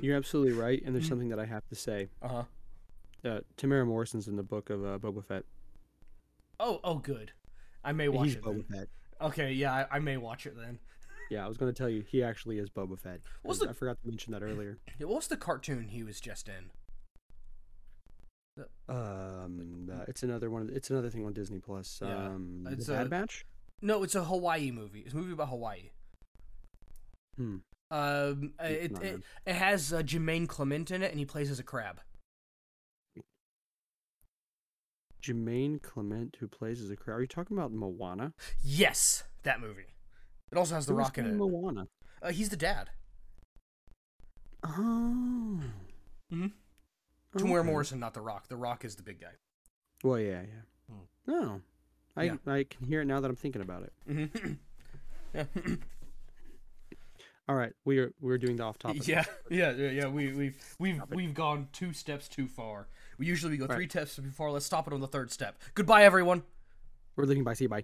[SPEAKER 3] You're absolutely (laughs) right, and there's something that I have to say.
[SPEAKER 2] Uh huh.
[SPEAKER 3] Uh, Temuera Morrison's in the book of uh, Boba Fett.
[SPEAKER 2] Oh, oh, good. I may watch
[SPEAKER 3] He's
[SPEAKER 2] it.
[SPEAKER 3] Boba
[SPEAKER 2] Then.
[SPEAKER 3] Fett.
[SPEAKER 2] Okay, yeah, I, I may watch it then.
[SPEAKER 3] Yeah, I was going to tell you, he actually is Boba Fett.
[SPEAKER 2] What's
[SPEAKER 3] 'cause
[SPEAKER 2] the-
[SPEAKER 3] I forgot to mention that earlier.
[SPEAKER 2] Yeah, what was the cartoon he was just in?
[SPEAKER 3] Um, uh, it's another one. It's another thing on Disney Plus.
[SPEAKER 2] Yeah,
[SPEAKER 3] Um,
[SPEAKER 2] it's
[SPEAKER 3] the Bad
[SPEAKER 2] a-
[SPEAKER 3] Batch.
[SPEAKER 2] No, it's a Hawaii movie. It's a movie about Hawaii.
[SPEAKER 3] Hmm.
[SPEAKER 2] Um,
[SPEAKER 3] It's
[SPEAKER 2] it it, it has uh, Jermaine Clement in it, and he plays as a crab.
[SPEAKER 3] Jermaine Clement, who plays as a crab. Are you talking about Moana?
[SPEAKER 2] Yes, that movie. It also has The
[SPEAKER 3] Who is
[SPEAKER 2] Rock in it.
[SPEAKER 3] Moana.
[SPEAKER 2] Uh, he's the dad.
[SPEAKER 3] Oh.
[SPEAKER 2] Temuera
[SPEAKER 3] Okay.
[SPEAKER 2] Morrison, not The Rock. The Rock is the big guy.
[SPEAKER 3] Well, yeah, yeah.
[SPEAKER 2] Hmm.
[SPEAKER 3] No, I
[SPEAKER 2] Yeah.
[SPEAKER 3] I can hear it now that I'm thinking about it.
[SPEAKER 2] Yeah.
[SPEAKER 3] All right, we are we're doing the off topic.
[SPEAKER 2] Yeah, yeah, yeah, yeah. We we've we've we've gone two steps too far. We usually we go
[SPEAKER 3] Right.
[SPEAKER 2] three steps too far. Let's stop it on the third step. Goodbye, everyone.
[SPEAKER 3] We're leaving by. See you. Bye.